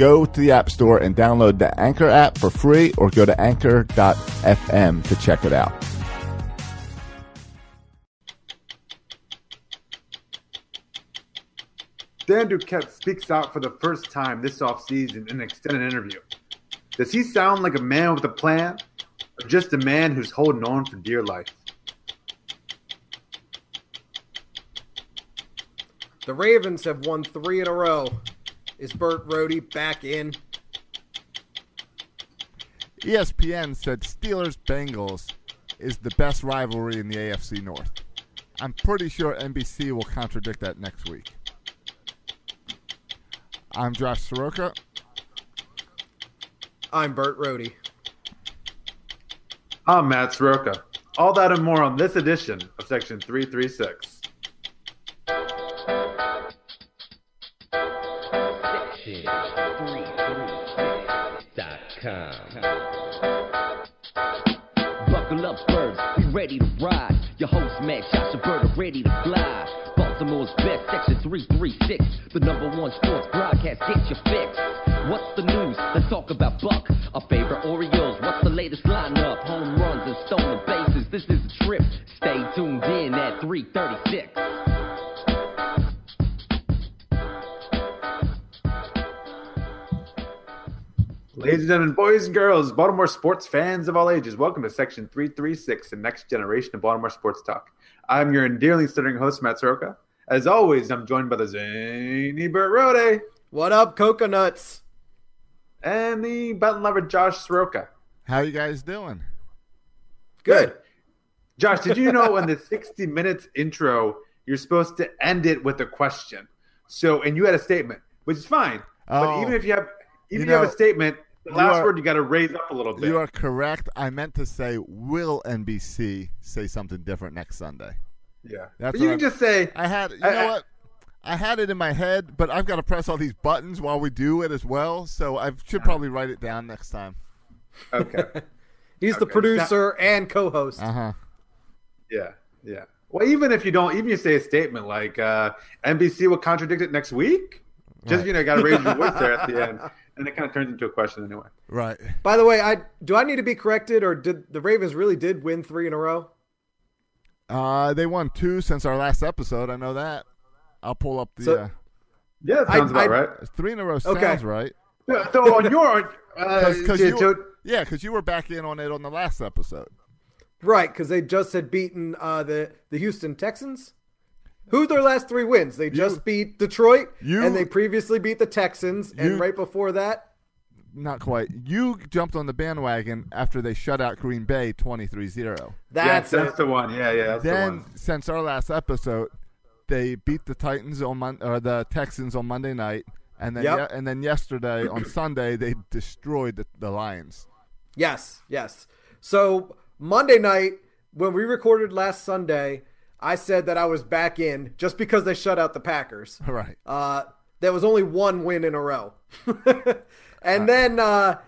go to the App Store and download the Anchor app for free or go to anchor.fm to check it out. Dan Duquette speaks out for the first time this offseason in an extended interview. Does he sound like a man with a plan or just a man who's holding on for dear life? The Ravens have won three in a row. Is Burt Rohde back in? ESPN said Steelers Bengals is the best rivalry in the AFC North. I'm pretty sure NBC will contradict that next week. I'm Josh Soroka. I'm Burt Rohde. I'm Matt Soroka. All that and more on this edition of Section 336. Gentlemen, boys and girls, Baltimore sports fans of all ages, welcome to Section 336, the next generation of Baltimore sports talk. I'm your endearingly stuttering host, Matt Soroka. As always, I'm joined by the zany Burt Rohde What up, coconuts? and the button lover, Josh Soroka. How you guys doing? Good. Josh, did you know in the 60 minutes intro, you're supposed to end it with a question? So, and you had a statement, which is fine. Oh, But even if you have, even You if you have a statement, the you last are- word you got to raise up a little bit. You are correct. I meant to say, will NBC say something different next Sunday? yeah, That's but you can I'm- just say, I had, you I- know I- what? I had it in my head, but I've got to press all these buttons while we do it as well. So I should probably write it down next time. okay, He's the Okay. producer and co-host. Uh huh. yeah, yeah. Well, even if you don't, even if you say a statement like uh, NBC will contradict it next week, just Right. you know, you got to raise your voice there at the end, and it kind of turns into a question anyway. Right. By the way, I do I need to be corrected, or did the Ravens really did win three in a row? Uh, they won two since our last episode. I know that. I'll pull up the So- uh, Yeah, that I- sounds about I- right. three in a row. Sounds Okay. right. Yeah, so on your, uh, Because to- you, to- yeah, because you were back in on it on the last episode. Right, because they just had beaten uh, the the Houston Texans. Who's their last three wins? They just beat Detroit, you- and they previously beat the Texans, you- and right before that, Not quite. You jumped on the bandwagon after they shut out Green Bay 23-0. that's yes, that's the one. Yeah, yeah, that's the then one. since our last episode, they beat the Titans on Mon- or the Texans on Monday night, and then Yep. ye- and then yesterday on Sunday they destroyed the, the Lions. Yes, yes. So Monday night, when we recorded last Sunday, I said that I was back in just because they shut out the Packers. Right. Uh, there was only one win in a row. and then uh,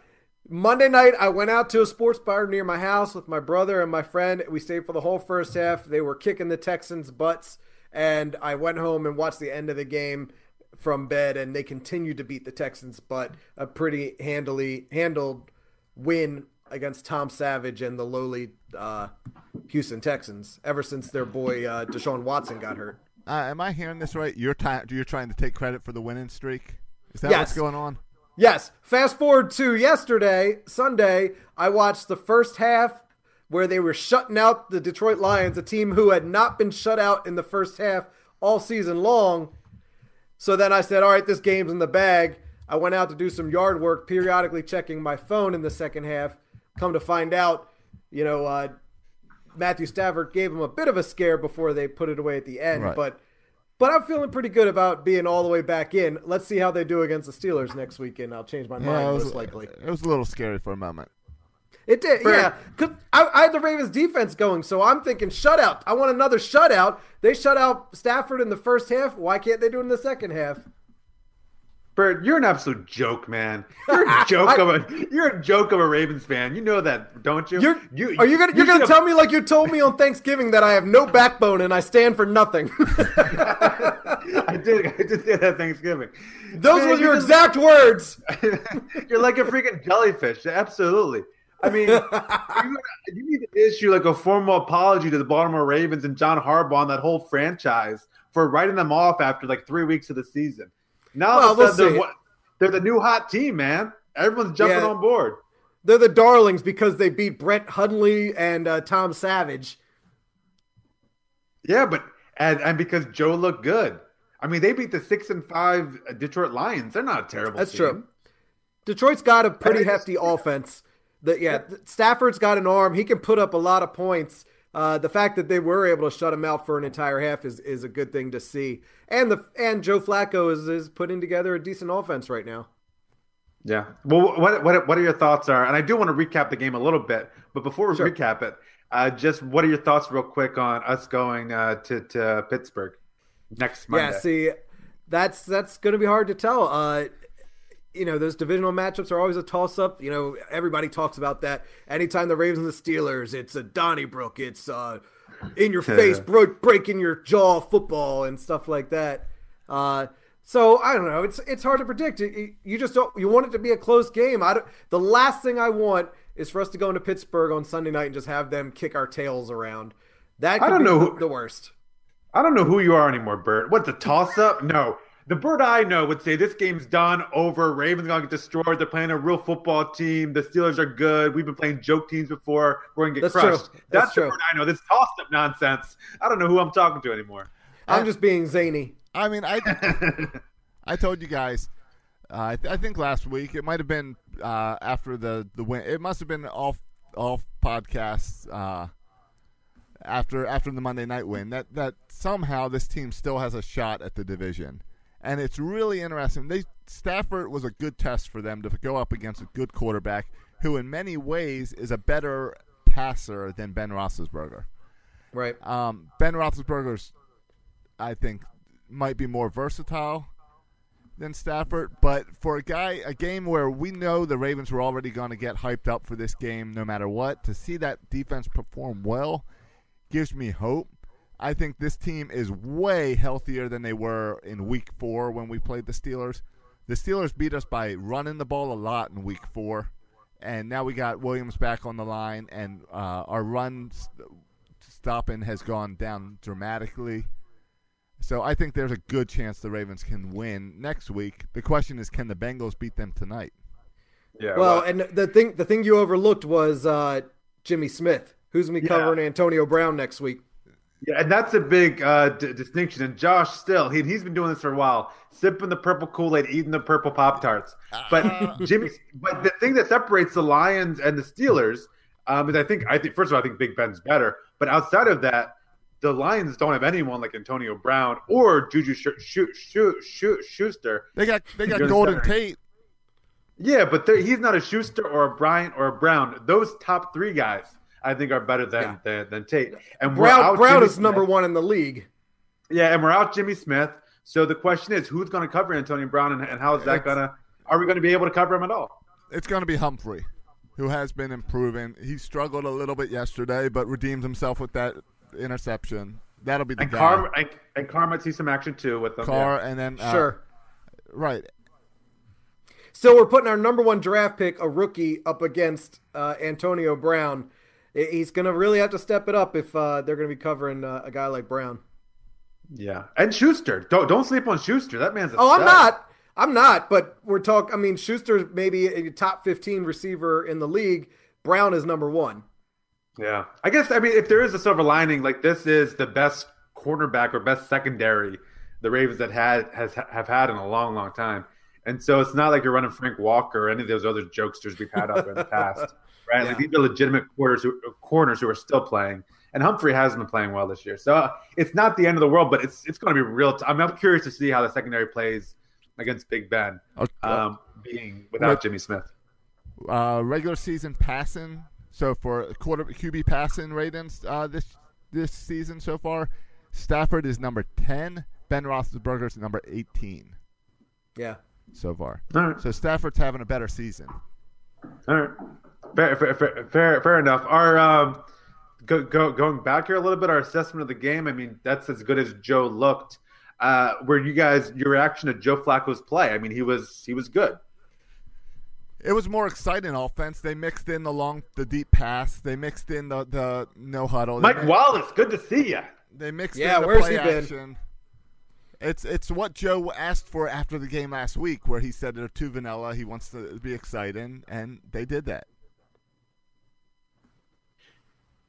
Monday night, I went out to a sports bar near my house with my brother and my friend. We stayed for the whole first half. They were kicking the Texans' butts, and I went home and watched the end of the game from bed, and they continued to beat the Texans, but a pretty handily handled win against Tom Savage and the lowly uh, Houston Texans ever since their boy uh, Deshaun Watson got hurt. Uh, am I hearing this right? You're ty- you're trying to take credit for the winning streak. Is that Yes. what's going on? Yes. Fast forward to yesterday, Sunday, I watched the first half where they were shutting out the Detroit Lions, a team who had not been shut out in the first half all season long. So then I said, all right, this game's in the bag. I went out to do some yard work, periodically checking my phone in the second half. Come to find out, you know, uh, Matthew Stafford gave him a bit of a scare before they put it away at the end. Right. But but I'm feeling pretty good about being all the way back in. Let's see how they do against the Steelers next weekend. I'll change my mind was, most likely. It was a little scary for a moment. It did, yeah. yeah. 'Cause I, I had the Ravens defense going, so I'm thinking shutout. I want another shutout. They shut out Stafford in the first half. Why can't they do it in the second half? Bert, you're an absolute joke, man. You're a joke of a you're a joke of a Ravens fan. You know that, don't you? You're, you are you gonna you're gonna should've- tell me like you told me on Thanksgiving that I have no backbone and I stand for nothing? I did. I did say that Thanksgiving. Those Man, were your just- exact words. You're like a freaking jellyfish. Absolutely. I mean, you, you need to issue like a formal apology to the Baltimore Ravens and John Harbaugh and that whole franchise for writing them off after like three weeks of the season. Now Well, all of a we'll they're, what- they're the new hot team, man. Everyone's jumping Yeah. on board. They're the darlings because they beat Brett Hundley and uh, Tom Savage. Yeah, but and and because Joe looked good. I mean, they beat the six and five Detroit Lions. They're not a terrible. That's team. true. Detroit's got a pretty I just- hefty offense. The, yeah, Stafford's got an arm. He can put up a lot of points. Uh, the fact that they were able to shut him out for an entire half is, is a good thing to see. And the and Joe Flacco is, is putting together a decent offense right now. Yeah. Well, what what what are your thoughts are? And I do want to recap the game a little bit, but before we Sure. recap it, uh, just what are your thoughts, real quick, on us going uh, to to Pittsburgh next Monday? Yeah, see, that's that's going to be hard to tell. Uh, you know, those divisional matchups are always a toss up. You know, everybody talks about that. Anytime the Ravens and the Steelers, it's a Donnybrook, it's uh, in your face, bro- breaking your jaw football and stuff like that. Uh, so I don't know. It's it's hard to predict. You- You just don't. You want it to be a close game. I don't, the last thing I want is for us to go into Pittsburgh on Sunday night and just have them kick our tails around. That I don't be know the, who- the worst. I don't know who you are anymore, Bert. What's a toss up? No. The bird I know would say this game's done, over. Ravens gonna get destroyed. They're playing a real football team. The Steelers are good. We've been playing joke teams before. We're gonna get That's crushed. true. That's, That's the true. I know. This toss up nonsense. I don't know who I'm talking to anymore. I'm just being zany. I mean, I I told you guys. Uh, I, th- I think last week it might have been uh, after the the win. It must have been off off podcasts uh, after after the Monday night win. That that somehow this team still has a shot at the division, and it's really interesting. They Stafford was a good test for them to go up against a good quarterback who, in many ways, is a better passer than Ben Roethlisberger. Right. Um, ben Roethlisberger's, I think, might be more versatile than Stafford. But for a guy, a game where we know the Ravens were already going to get hyped up for this game, no matter what, to see that defense perform well gives me hope. I think this team is way healthier than they were in Week Four when we played the Steelers. The Steelers beat us by running the ball a lot in Week Four, and now we got Williams back on the line, and uh, our run st- stopping has gone down dramatically. So I think there's a good chance the Ravens can win next week. The question is, can the Bengals beat them tonight? Yeah. Well, and the thing the thing you overlooked was uh, Jimmy Smith, who's gonna be Yeah. covering Antonio Brown next week. Yeah, and that's a big uh, d- distinction. And Josh still, he, he's been doing this for a while, sipping the purple Kool Aid, eating the purple Pop Tarts. But Jimmy, but the thing that separates the Lions and the Steelers um, is I think I think first of all I think Big Ben's better, but outside of that, the Lions don't have anyone like Antonio Brown or Juju Sh- Sh- Sh- Schuster. They got they got Golden center. Tate. Yeah, but he's not a Schuster or a Bryant or a Brown. Those top three guys, I think, are better than than, than Tate. And we're Brown out Brown Jimmy is number one in the league. Yeah, and we're out Jimmy Smith. So the question is, who's going to cover Antonio Brown, and, and how is that It's- going to? are we going to be able to cover him at all? It's going to be Humphrey, who has been improving. He struggled a little bit yesterday, but redeemed himself with that interception. That'll be the And guy. Carr, and, and Carr might see some action too with them. Carr, yeah. and then uh, Sure. right. So we're putting our number one draft pick, a rookie, up against uh, Antonio Brown. He's going to really have to step it up if uh, they're going to be covering uh, a guy like Brown. Yeah, and Schuster. Don't don't sleep on Schuster. That man's. A Oh, I'm not. I'm not. But we're talking. I mean, Schuster's maybe a top 15 receiver in the league. Brown is number one. Yeah, I guess. I mean, if there is a silver lining, like this is the best cornerback or best secondary the Ravens that had has have had in a long, long time. And so it's not like you're running Frank Walker or any of those other jokesters we've had up in the past, right? Like these are legitimate quarters who, corners who are still playing. And Humphrey hasn't been playing well this year, so uh, it's not the end of the world. But it's it's going to be real. T- I mean, I'm curious to see how the secondary plays against Big Ben, Okay. um, being without But- Jimmy Smith. uh, regular season passing. So for quarter QB passing ratings uh, this this season so far, Stafford is number ten. Ben Roethlisberger is number eighteen Yeah. so far. All right. So Stafford's having a better season. All right, fair, fair, fair, fair, fair enough. Our um, go, go, going back here a little bit, our assessment of the game. I mean, that's as good as Joe looked. Uh, where you guys, your reaction to Joe Flacco's play? I mean, he was he was good. It was more exciting offense. They mixed in the long, the deep pass. They mixed in the, the no huddle. They Mike mi- Wallace, good to see you. They mixed Yeah, in the where's play he been? action. It's it's what Joe asked for after the game last week, where he said they're too vanilla. He wants to be exciting, and they did that.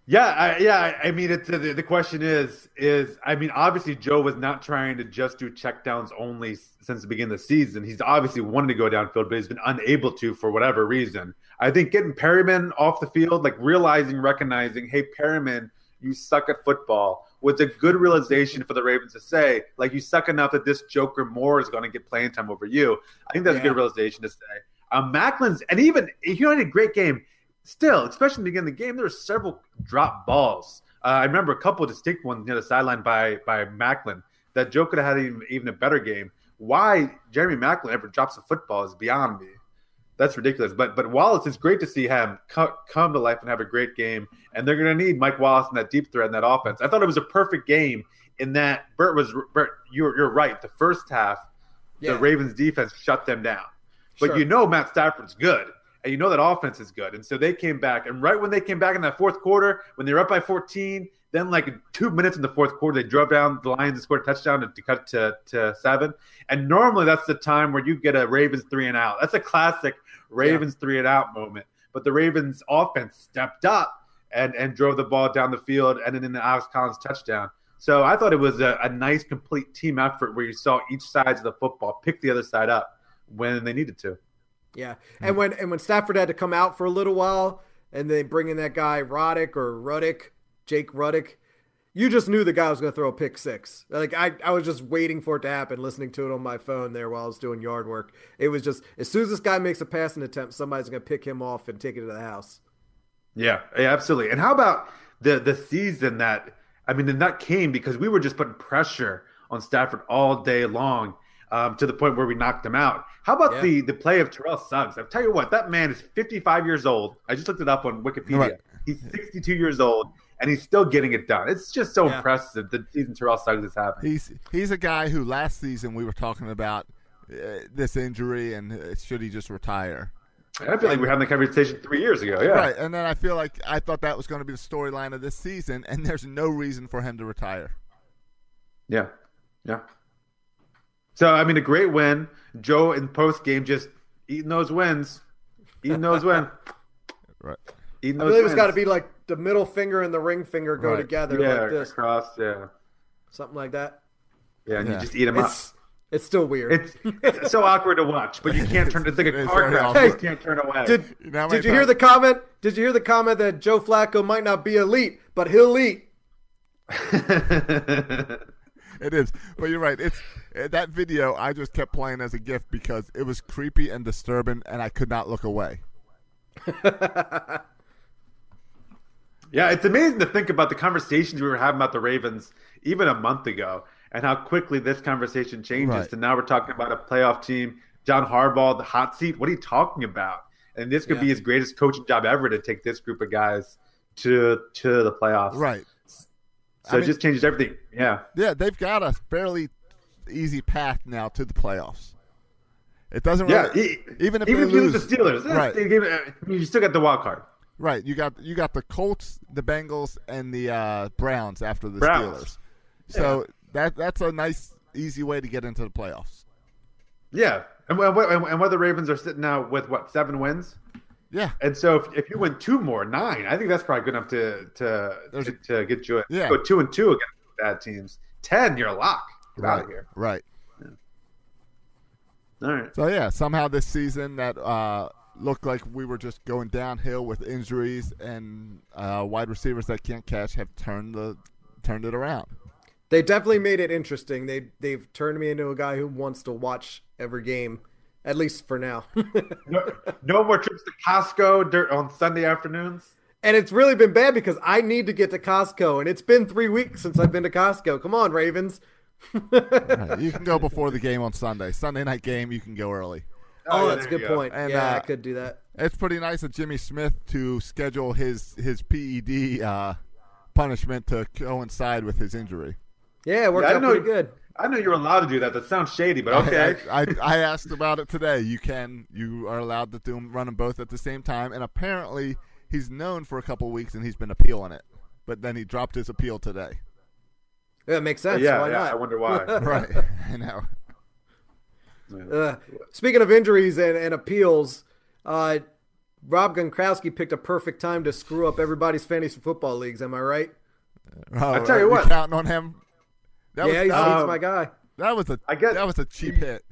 Yeah, I, yeah. I- mean, it's the, the question is is I mean, obviously Joe was not trying to just do checkdowns only since the beginning of the season. He's obviously wanted to go downfield, but he's been unable to for whatever reason. I think getting Perriman off the field, like realizing, recognizing, hey, Perriman, you suck at football, was a good realization for the Ravens to say, like, you suck enough that this Joker Moore is going to get playing time over you. I think that's a good realization to say. Um, Maclin's, and even he had a great game still, especially in the beginning of the game, there were several drop balls. Uh, I remember a couple of distinct ones near the sideline by by Maclin that Joe could have had even, even a better game. Why Jeremy Maclin ever drops a football is beyond me. That's ridiculous. But but Wallace, it's great to see him co- come to life and have a great game. And they're going to need Mike Wallace in that deep threat in that offense. I thought it was a perfect game in that Bert was Bert. You're you're right. The first half, Yeah. the Ravens defense shut them down. But Sure. you know Matt Stafford's good. And you know that offense is good. And so they came back. And right when they came back in that fourth quarter, when they were up by 14, then like two minutes in the fourth quarter, they drove down the Lions and scored a touchdown to, to cut to, to seven. And normally that's the time where you get a Ravens three and out. That's a classic Ravens three and out moment. But the Ravens offense stepped up and, and drove the ball down the field and then in the Alex Collins touchdown. So I thought it was a, a nice, complete team effort where you saw each side of the football pick the other side up when they needed to. Yeah, hmm. and when and when Stafford had to come out for a little while, and they bring in that guy Roddick or Ruddick, Jake Rudock, you just knew the guy was going to throw a pick six. Like I, I was just waiting for it to happen, listening to it on my phone there while I was doing yard work. It was just as soon as this guy makes a passing attempt, somebody's going to pick him off and take it to the house. Yeah, yeah, absolutely. And how about the the season that I mean, and that came because we were just putting pressure on Stafford all day long um, to the point where we knocked him out. How about Yeah. the the play of Terrell Suggs? I'll tell you what, that man is 55 years old. I just looked it up on Wikipedia. Right. He's 62 years old and he's still getting it done. It's just so Yeah. impressive the season Terrell Suggs is having. He's he's a guy who last season we were talking about uh, this injury and uh, should he just retire? I feel like we were having the conversation three years ago. Yeah. Right, and then I feel like I thought that was going to be the storyline of this season, and there's no reason for him to retire. Yeah. Yeah. So I mean, a great win. Joe in post game just eating those wins, eating those wins, Right. eating I those. believe it's wins. got to be like the middle finger and the ring finger go Right. together yeah like this, across. Yeah, something like that. yeah, and Yeah. you just eat them up. It's it's still weird. It's it's so awkward to watch, but you can't turn. It's like a It's car crash. awkward. You can't turn away. Did You Did many you hear the comment? Did you hear the comment that Joe Flacco might not be elite, but he'll eat? It is, but you're right. It's Eh, that video. I just kept playing as a gift because it was creepy and disturbing, and I could not look away. Yeah, it's amazing to think about the conversations we were having about the Ravens even a month ago, and how quickly this conversation changes. Right. And now we're talking about a playoff team John Harbaugh the hot seat. What are you talking about? And this could Yeah. be his greatest coaching job ever to take this group of guys to to the playoffs. Right. So I it mean- just changes everything. Yeah. Yeah, they've got a fairly easy path now to the playoffs. It doesn't Yeah. really, e- even if even if you lose lose, the Steelers, right. they I mean, you still got the wild card. right. You got you got the Colts, the Bengals, and the uh, Browns after the Browns. Steelers. So that that's a nice, easy way to get into the playoffs. Yeah. And, and, and, the Ravens are sitting now with what seven wins? Yeah, And so if, if you win two more, nine, I think that's probably good enough to to to, to get you Yeah. go two and two against bad teams. Ten, you're a lock. Get out of here. right. All right. So yeah, somehow this season that uh, looked like we were just going downhill with injuries and uh, wide receivers that can't catch have turned the turned it around. They definitely made it interesting. They they've turned me into a guy who wants to watch every game, at least for now. No, no more trips to Costco dur- on Sunday afternoons. and it's really been bad because I need to get to Costco, and it's been three weeks since I've been to Costco. Come on, Ravens. Right, You can go before the game on Sunday. Sunday night game, you can go early. Oh, yeah, that's a good go. point. And, yeah, uh, I could do that. It's pretty nice of Jimmy Smith to schedule his his PED uh, punishment to coincide with his injury. Yeah, it worked Yeah, I out know- pretty good. I know you're allowed to do that. That sounds shady, but I- okay. I, I, I asked about it today. You can you are allowed to do 'em- run them both at the same time, and apparently he's known for a couple weeks and he's been appealing it, but then he dropped his appeal today. Yeah, it makes sense. yeah, Why yeah. not? I wonder why. Right, I know. Uh, speaking of injuries and, and appeals, uh, Rob Gronkowski picked a perfect time to screw up everybody's fantasy football leagues. Am I right? Oh, tell you what. counting on him. That yeah, was he's, that, he's my guy. that was a I guess- that was a cheap hit.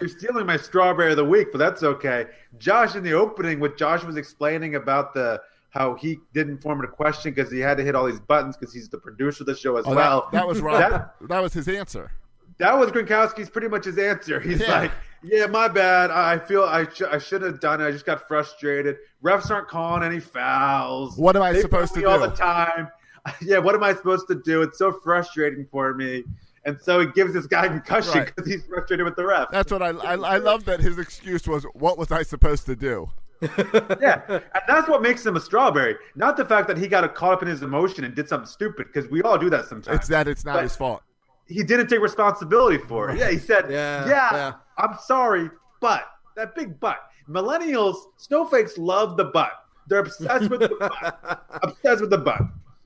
You're stealing my strawberry of the week, but that's okay. Josh, in the opening, what Josh was explaining about the how he didn't form a question because he had to hit all these buttons because he's the producer of the show as Oh, well. that, that was Rob. That, that was his answer. that was Gronkowski's pretty much his answer. He's Yeah. like, "Yeah, my bad. I feel I sh- I should have done it. I just got frustrated. Refs aren't calling any fouls. What am I They supposed to me all the time? Yeah, what am I supposed to do? It's so frustrating for me." And so he gives this guy concussion Right. because he's frustrated with the refs. That's what I, I I love that his excuse was what was I supposed to do? yeah, and that's what makes him a strawberry. Not the fact that he got caught up in his emotion and did something stupid, because we all do that sometimes. It's that it's not But- his fault. he didn't take responsibility for it. Yeah, he said, Yeah, yeah, yeah. I'm sorry, but that big butt. Millennials, snowflakes love the butt. They're obsessed with the butt. Obsessed with the butt,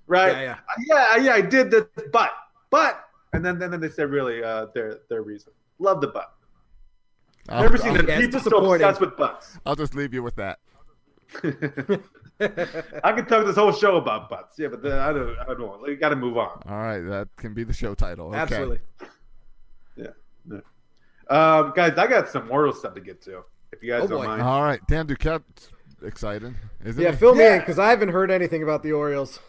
right? Yeah, yeah. yeah, yeah. I did the butt, but, and then and then they said really uh, their their reason. Love the butt. I'll, Never seen I'll, the Yeah, people so disappointing. obsessed with butts. I'll just leave you with that. I could talk this whole show about butts. Yeah, but then I don't. I don't know. We got to move on. All right, that can be the show title. Okay. Absolutely. Yeah. yeah. Um, guys, I got some Orioles stuff to get to. If you guys Oh, don't boy. mind. All right, Dan Duquette, exciting, isn't Yeah, he? fill me in because I haven't heard anything about the Orioles.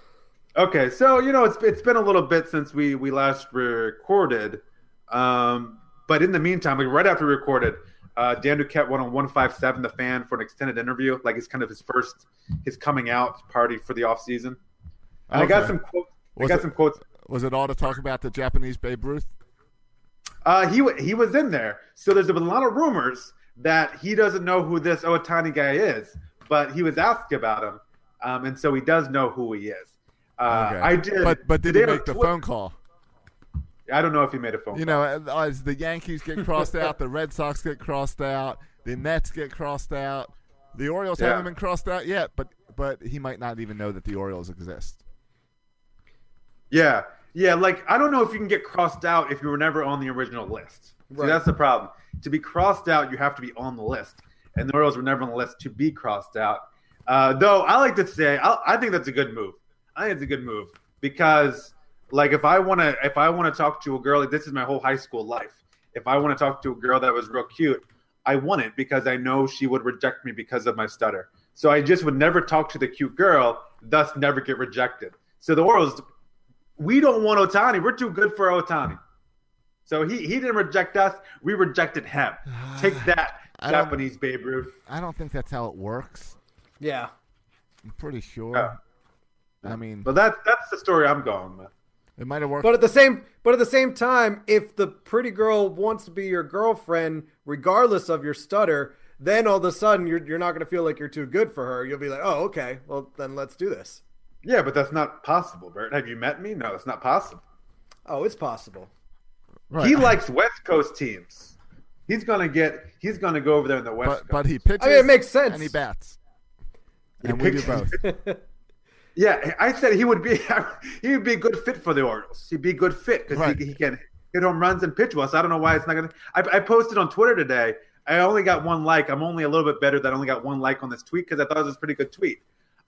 Okay, so you know it's it's been a little bit since we we last recorded, um, but in the meantime, like right after we recorded, uh, Dan Duquette went on one five seven the fan for an extended interview, like it's kind of his first his coming out party for the off season. And I got some quotes. I Was got it- some quotes. Was it all to talk about the Japanese Babe Ruth? Uh, he he was in there, so there's been a lot of rumors that he doesn't know who this Otani guy is, but he was asked about him, um, and so he does know who he is. Uh, Okay. I did, But but did he make the Twi- phone call? I don't know if he made a phone. You call. know, as the Yankees get crossed out, the Red Sox get crossed out, the Mets get crossed out, the Orioles Yeah. haven't been crossed out yet. But but he might not even know that the Orioles exist. Yeah, yeah. Like I don't know if you can get crossed out if you were never on the original list. See, that's the problem. To be crossed out, you have to be on the list, and the Orioles were never on the list to be crossed out. Uh, though I like to say, I, I think that's a good move. I think it's a good move because, like, if I want to, if I want to talk to a girl, like, this is my whole high school life. If I want to talk to a girl that was real cute, I want it because I know she would reject me because of my stutter. So I just would never talk to the cute girl, thus never get rejected. So the Orioles, we don't want Otani. We're too good for Otani. So he, he didn't reject us. We rejected him. Take that, I Japanese Babe Ruth. I don't think that's how it works. Yeah. I'm pretty sure. Yeah. I mean, But that's that's the story I'm going with. It might have worked. But at the same but at the same time, if the pretty girl wants to be your girlfriend, regardless of your stutter, then all of a sudden you're you're not going to feel like you're too good for her. You'll be like, oh, okay, well then let's do this. Yeah, but that's not possible, Bert. Have you met me? No, it's not possible. Oh, it's possible. Right. He likes West Coast teams. He's gonna get. He's gonna go over there in the West but Coast. but he pitches. I mean, it makes sense. And he bats. He And we do both. Yeah, I said he would be. He would be a good fit for the Orioles. He'd be a good fit because Right. he, he can hit home runs and pitch well. So I don't know why it's not gonna. I, I posted on Twitter today. I only got one like. I'm only a little bit better that I only got one like on this tweet because I thought it was a pretty good tweet.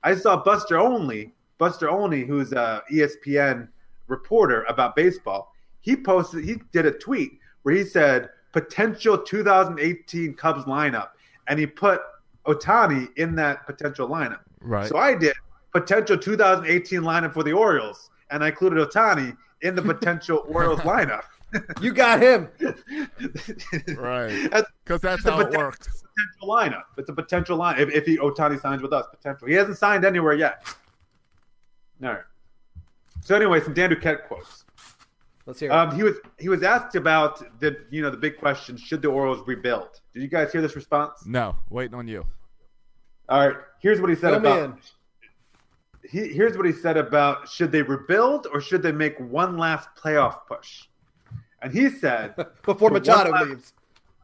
I saw Buster Olney, Buster Olney, who's a ESPN reporter about baseball. He posted. He did a tweet where he said potential 2018 Cubs lineup, and he put Otani in that potential lineup. Right. So I did potential 2018 lineup for the Orioles, and I included Otani in the potential Orioles lineup. You got him. Right. Because that's the how it potential- works. potential lineup. It's a potential line. If, if he Otani signs with us, potential. He hasn't signed anywhere yet. All right. So anyway, some Dan Duquette quotes. Let's hear. Um, he was he was asked about the you know the big question: Should the Orioles rebuild? Did you guys hear this response? No, waiting on you. All right. Here's what he said Fill me about. in. He, here's what he said about should they rebuild or should they make one last playoff push? And he said Before Machado one last- leaves.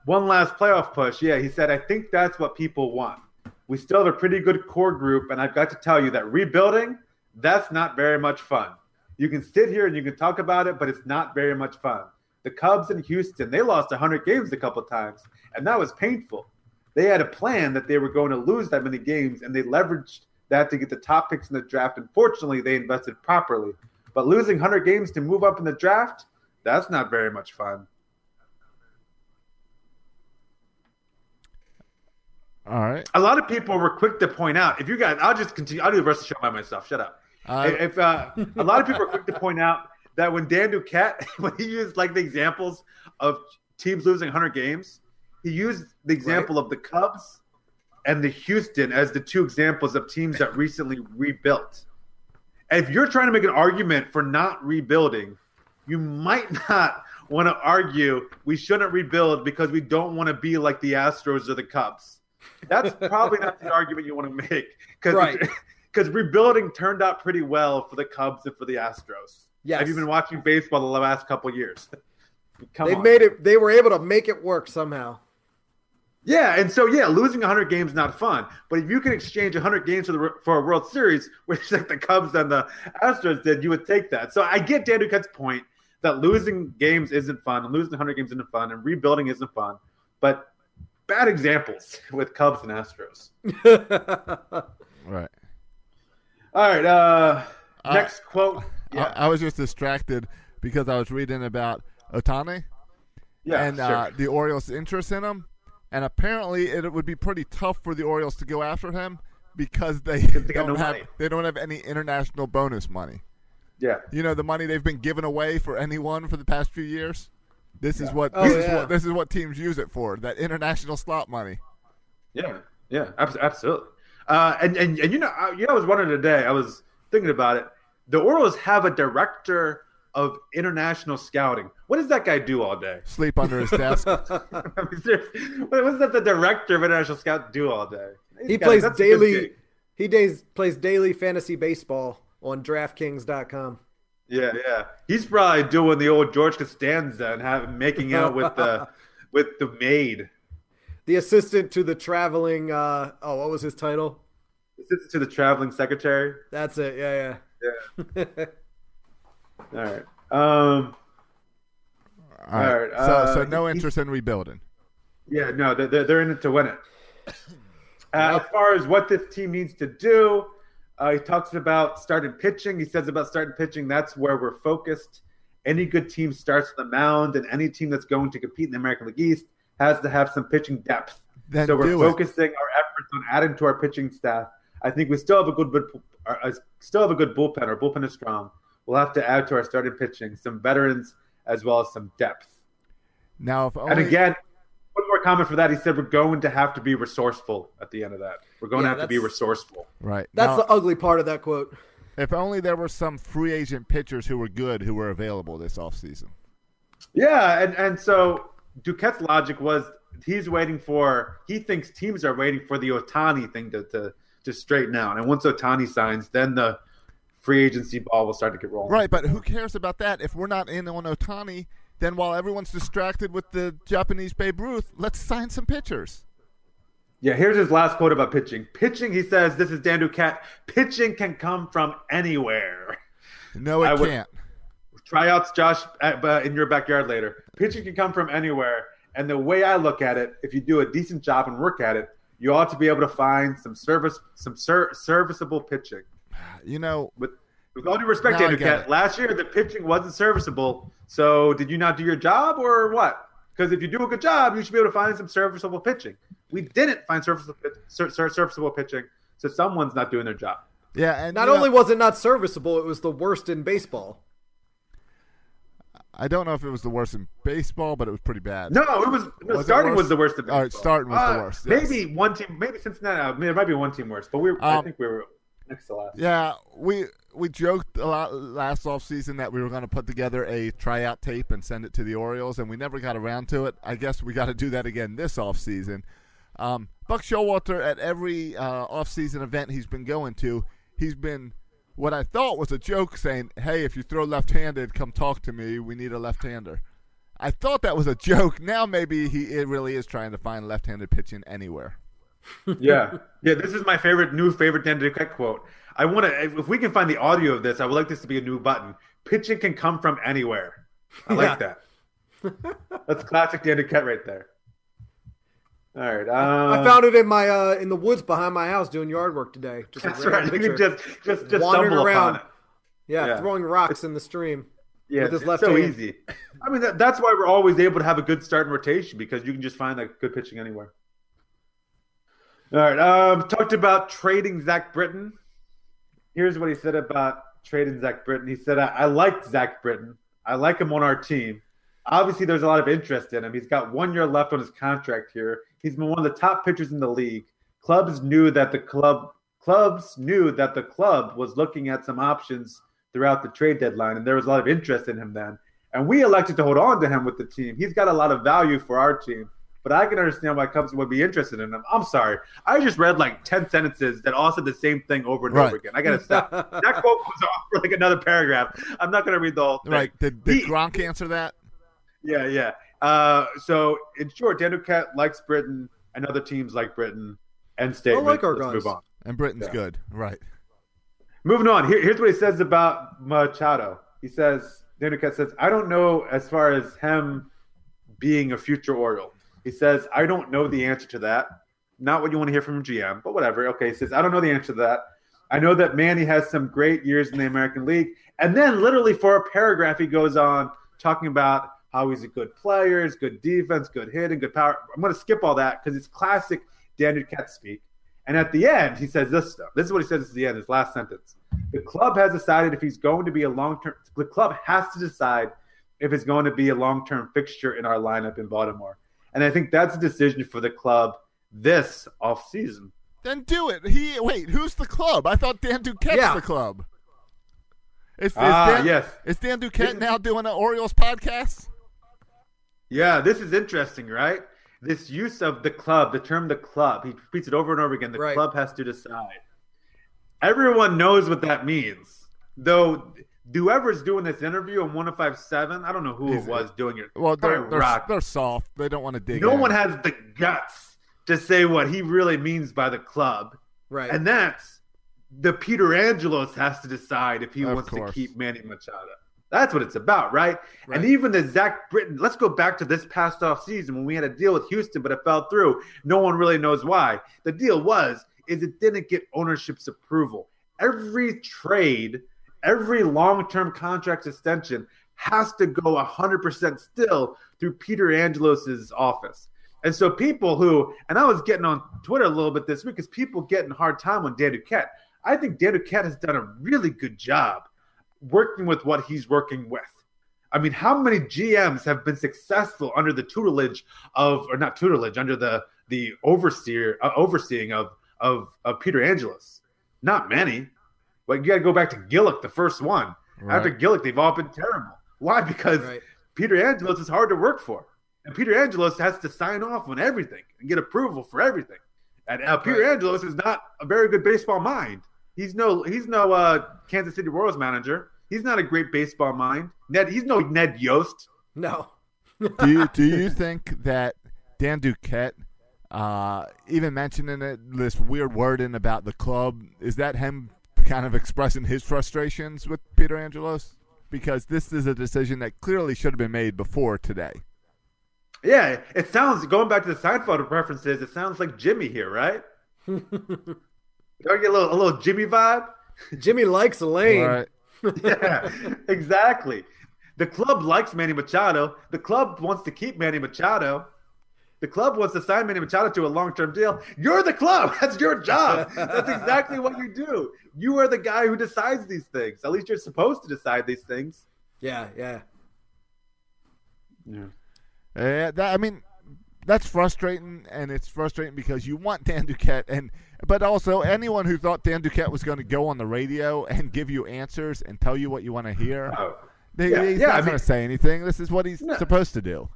one last playoff push. Yeah, he said, I think that's what people want. We still have a pretty good core group, and I've got to tell you that rebuilding, that's not very much fun. You can sit here and you can talk about it, but it's not very much fun. The Cubs in Houston, they lost 100 games a couple times, and that was painful. They had a plan that they were going to lose that many games, and they leveraged that to get the top picks in the draft. Unfortunately, they invested properly. But losing 100 games to move up in the draft, that's not very much fun. All right. a lot of people were quick to point out if you guys i'll just continue i'll do the rest of the show by myself shut up Uh, if uh, a lot of people are quick to point out that when dan duquette when he used like the examples of teams losing 100 games he used the example of the cubs and the houston as the two examples of teams that recently rebuilt and if you're trying to make an argument for not rebuilding you might not want to argue we shouldn't rebuild because we don't want to be like the astros or the cubs that's probably not the argument you want to make because Right. because rebuilding turned out pretty well for the Cubs and for the Astros. Yes. Have you been watching baseball the last couple years? On. made it. They were able to make it work somehow. Yeah, and so yeah, losing 100 games is not fun. But if you can exchange 100 games for the for a World Series, which like the Cubs and the Astros did, you would take that. So I get Dan Duquette's point that losing games isn't fun, and losing 100 games isn't fun, and rebuilding isn't fun. But bad examples with Cubs and Astros. right. All right. Uh, Uh, next quote. I, Yeah. I was just distracted because I was reading about Otani yeah. and sure. uh, the Orioles' interest in him. And apparently, it would be pretty tough for the Orioles to go after him because they they don't no have money. they don't have any international bonus money. yeah. You know the money they've been giving away for anyone for the past few years. This is what Oh, this is yeah. what this is what teams use it for. That international slot money. Yeah, yeah, abs- absolutely. Uh, and, and and you know, I, you know, I was wondering today. I was thinking about it. The Orioles have a director of international scouting. What does that guy do all day? Sleep under his desk. I mean, what what does that the director of international scout do all day? He's he plays that's daily. He days plays daily fantasy baseball on DraftKings.com. Yeah, yeah. He's probably doing the old George Costanza and have, making out with the with the maid. The assistant to the traveling. Uh, oh, what was his title? Assistant to the traveling secretary. That's it. Yeah, yeah, yeah. All right. Um. All right. All right, so so uh, no interest in rebuilding. Yeah, no, they're, they're- in it to win it. Uh, as far as what this team needs to do, uh, he talks about starting pitching. He says about starting pitching, that's where we're focused. Any good team starts with the mound, and any team that's going to compete in the American League East has to have some pitching depth. Then so we're do it. focusing our efforts on adding to our pitching staff. I think we still have a good, good uh, still have a good bullpen. Our bullpen is strong. We'll have to add to our starting pitching some veterans as well as some depth. Now if only And again, one more comment for that. He said we're going to have to be resourceful at the end of that. We're going Yeah, to have to be resourceful. right. That's now, the ugly part of that quote. If only there were some free agent pitchers who were good who were available this offseason. Yeah, and and so Duquette's logic was he's waiting for he thinks teams are waiting for the Otani thing to to, to straighten out, and once Otani signs, then the free agency ball will start to get rolling. Right, but who cares about that if we're not in on Ohtani? Then while everyone's distracted with the Japanese Babe Ruth, let's sign some pitchers. Yeah, here's his last quote about pitching. Pitching, he says, this is Dan Duquette. Pitching can come from anywhere. No, it I would- can't. Tryouts, Josh, uh, in your backyard later. Pitching can come from anywhere. And the way I look at it, if you do a decent job and work at it, you ought to be able to find some service, some ser- serviceable pitching. You know, With, with all due respect, Now I Dan get Duquette, it. last year the pitching wasn't serviceable. So did you not do your job or what? Because if you do a good job, you should be able to find some serviceable pitching. We didn't find serviceable, ser- ser- serviceable pitching, so someone's not doing their job. yeah, and Not you know, only was it not serviceable, it was the worst in baseball. I don't know if it was the worst in baseball, but it was pretty bad. No, it was no, Was starting worse? was the worst. Of All right, starting was the Uh, worst, yes. Maybe one team, maybe Cincinnati. I mean, there might be one team worse, but we. I Um, think we were Yeah, we we joked a lot last offseason that we were going to put together a tryout tape and send it to the Orioles, and we never got around to it. I guess we got to do that again this offseason. Um, Buck Showalter, at every uh, offseason event he's been going to, he's been what I thought was a joke saying, hey, if you throw left handed, come talk to me. We need a left hander. I thought that was a joke. Now maybe he it really is trying to find left handed pitching anywhere. Yeah, yeah. This is my favorite, new favorite Dan Duquette quote. I want to. If we can find the audio of this, I would like this to be a new button. Pitching can come from anywhere. I like that. That's classic Dan Duquette right there. All right. Uh, I found it in my uh, in the woods behind my house doing yard work today. Just That's right. Picture. just just just Wandering around. yeah, yeah. throwing rocks in the stream. Yeah, with his left so hand. easy. I mean, that, that's why we're always able to have a good start in rotation because you can just find like good pitching anywhere. All right, um, talked about trading Zach Britton. Here's what he said about trading Zach Britton. He said, "I, I liked Zach Britton. I like him on our team. Obviously, there's a lot of interest in him. He's got one year left on his contract here. He's been one of the top pitchers in the league. Clubs knew that the club clubs knew that the club was looking at some options throughout the trade deadline, and there was a lot of interest in him then. And we elected to hold on to him with the team. He's got a lot of value for our team, but I can understand why Cubs would be interested in him. I'm sorry, I just read like ten sentences that all said the same thing over and Right. over again. I gotta stop. that quote was off for like another paragraph. I'm not gonna read the whole thing. Right? Did, did He- Gronk answer that? Yeah, yeah. Uh, so in short, Dan Duquette likes Britton, and other teams like Britton. End statement. like our Let's guys. move on. And Britton's Yeah. good, right? Moving on. Here, here's what he says about Machado. He says, Dan Duquette says, I don't know as far as him being a future Oriole. He says, I don't know the answer to that. Not what you want to hear from GM, but whatever. Okay, he says, I don't know the answer to that. I know that Manny has some great years in the American League. And then, literally, for a paragraph, he goes on talking about how he's a good player, he's good defense, good hitting, good power. I'm going to skip all that because it's classic Dan Katz speak. And at the end, he says this stuff. This is what he says at the end, his last sentence. The club has decided if he's going to be a long term, the club has to decide if it's going to be a long term fixture in our lineup in Baltimore. And I think that's a decision for the club this off season. Then do it. He wait. Who's the club? I thought Dan Duquette's Yeah. the club. Is, is Ah, Dan, yes. Is Dan Duquette now doing an Orioles podcast? Yeah, this is interesting, right? This use of the club, the term the club, he repeats it over and over again. The Right. club has to decide. Everyone knows what that means. Though whoever's doing this interview on 1057, I don't know who He's- it was doing it. Well, they're they're, they're soft. They don't want to dig. no in. one has the guts to say what he really means by the club. Right. And that's the Peter Angelos has to decide if he Of wants course. to keep Manny Machado. That's what it's about, right? Right. And even the Zach Britton, let's go back to this past off season when we had a deal with Houston, but it fell through. No one really knows why. The deal was is it didn't get ownership's approval. Every trade, every long-term contract extension has to go 100% still through Peter Angelos's office. And so people who, and I was getting on Twitter a little bit this week because people getting hard time on Dan Duquette. I think Dan Duquette has done a really good job working with what he's working with. I mean, how many GMs have been successful under the tutelage of, or not tutelage, under the the overseer uh, overseeing of, of of Peter Angelos? Not many. Like you got to go back to Gillick, the first one. Right. After Gillick, they've all been terrible. Why? Because Right. Peter Angelos is hard to work for, and Peter Angelos has to sign off on everything and get approval for everything. And uh, Peter Right. Angelos is not a very good baseball mind. He's no he's no uh, Kansas City Royals manager. He's not a great baseball mind. Ned he's no Ned Yost. No. do you do you think that Dan Duquette, uh, even mentioning it, this weird wording about the club, is that him kind of expressing his frustrations with Peter Angelos? Because this is a decision that clearly should have been made before today. Yeah, it sounds going back to the Seinfeld references. It sounds like Jimmy here, right? Don't you get a little a little Jimmy vibe? Jimmy likes Elaine. Right. yeah, exactly. The club likes Manny Machado. The club wants to keep Manny Machado. The club wants to sign Manny Machado to a long-term deal. You're the club. That's your job. That's exactly what you do. You are the guy who decides these things. At least you're supposed to decide these things. Yeah, yeah. Yeah, eh, that, I mean, that's frustrating, and it's frustrating because you want Dan Duquette, and but also anyone who thought Dan Duquette was going to go on the radio and give you answers and tell you what you want to hear. Oh, They, Yeah, he's yeah, not I going to say anything. This is what he's No. supposed to do.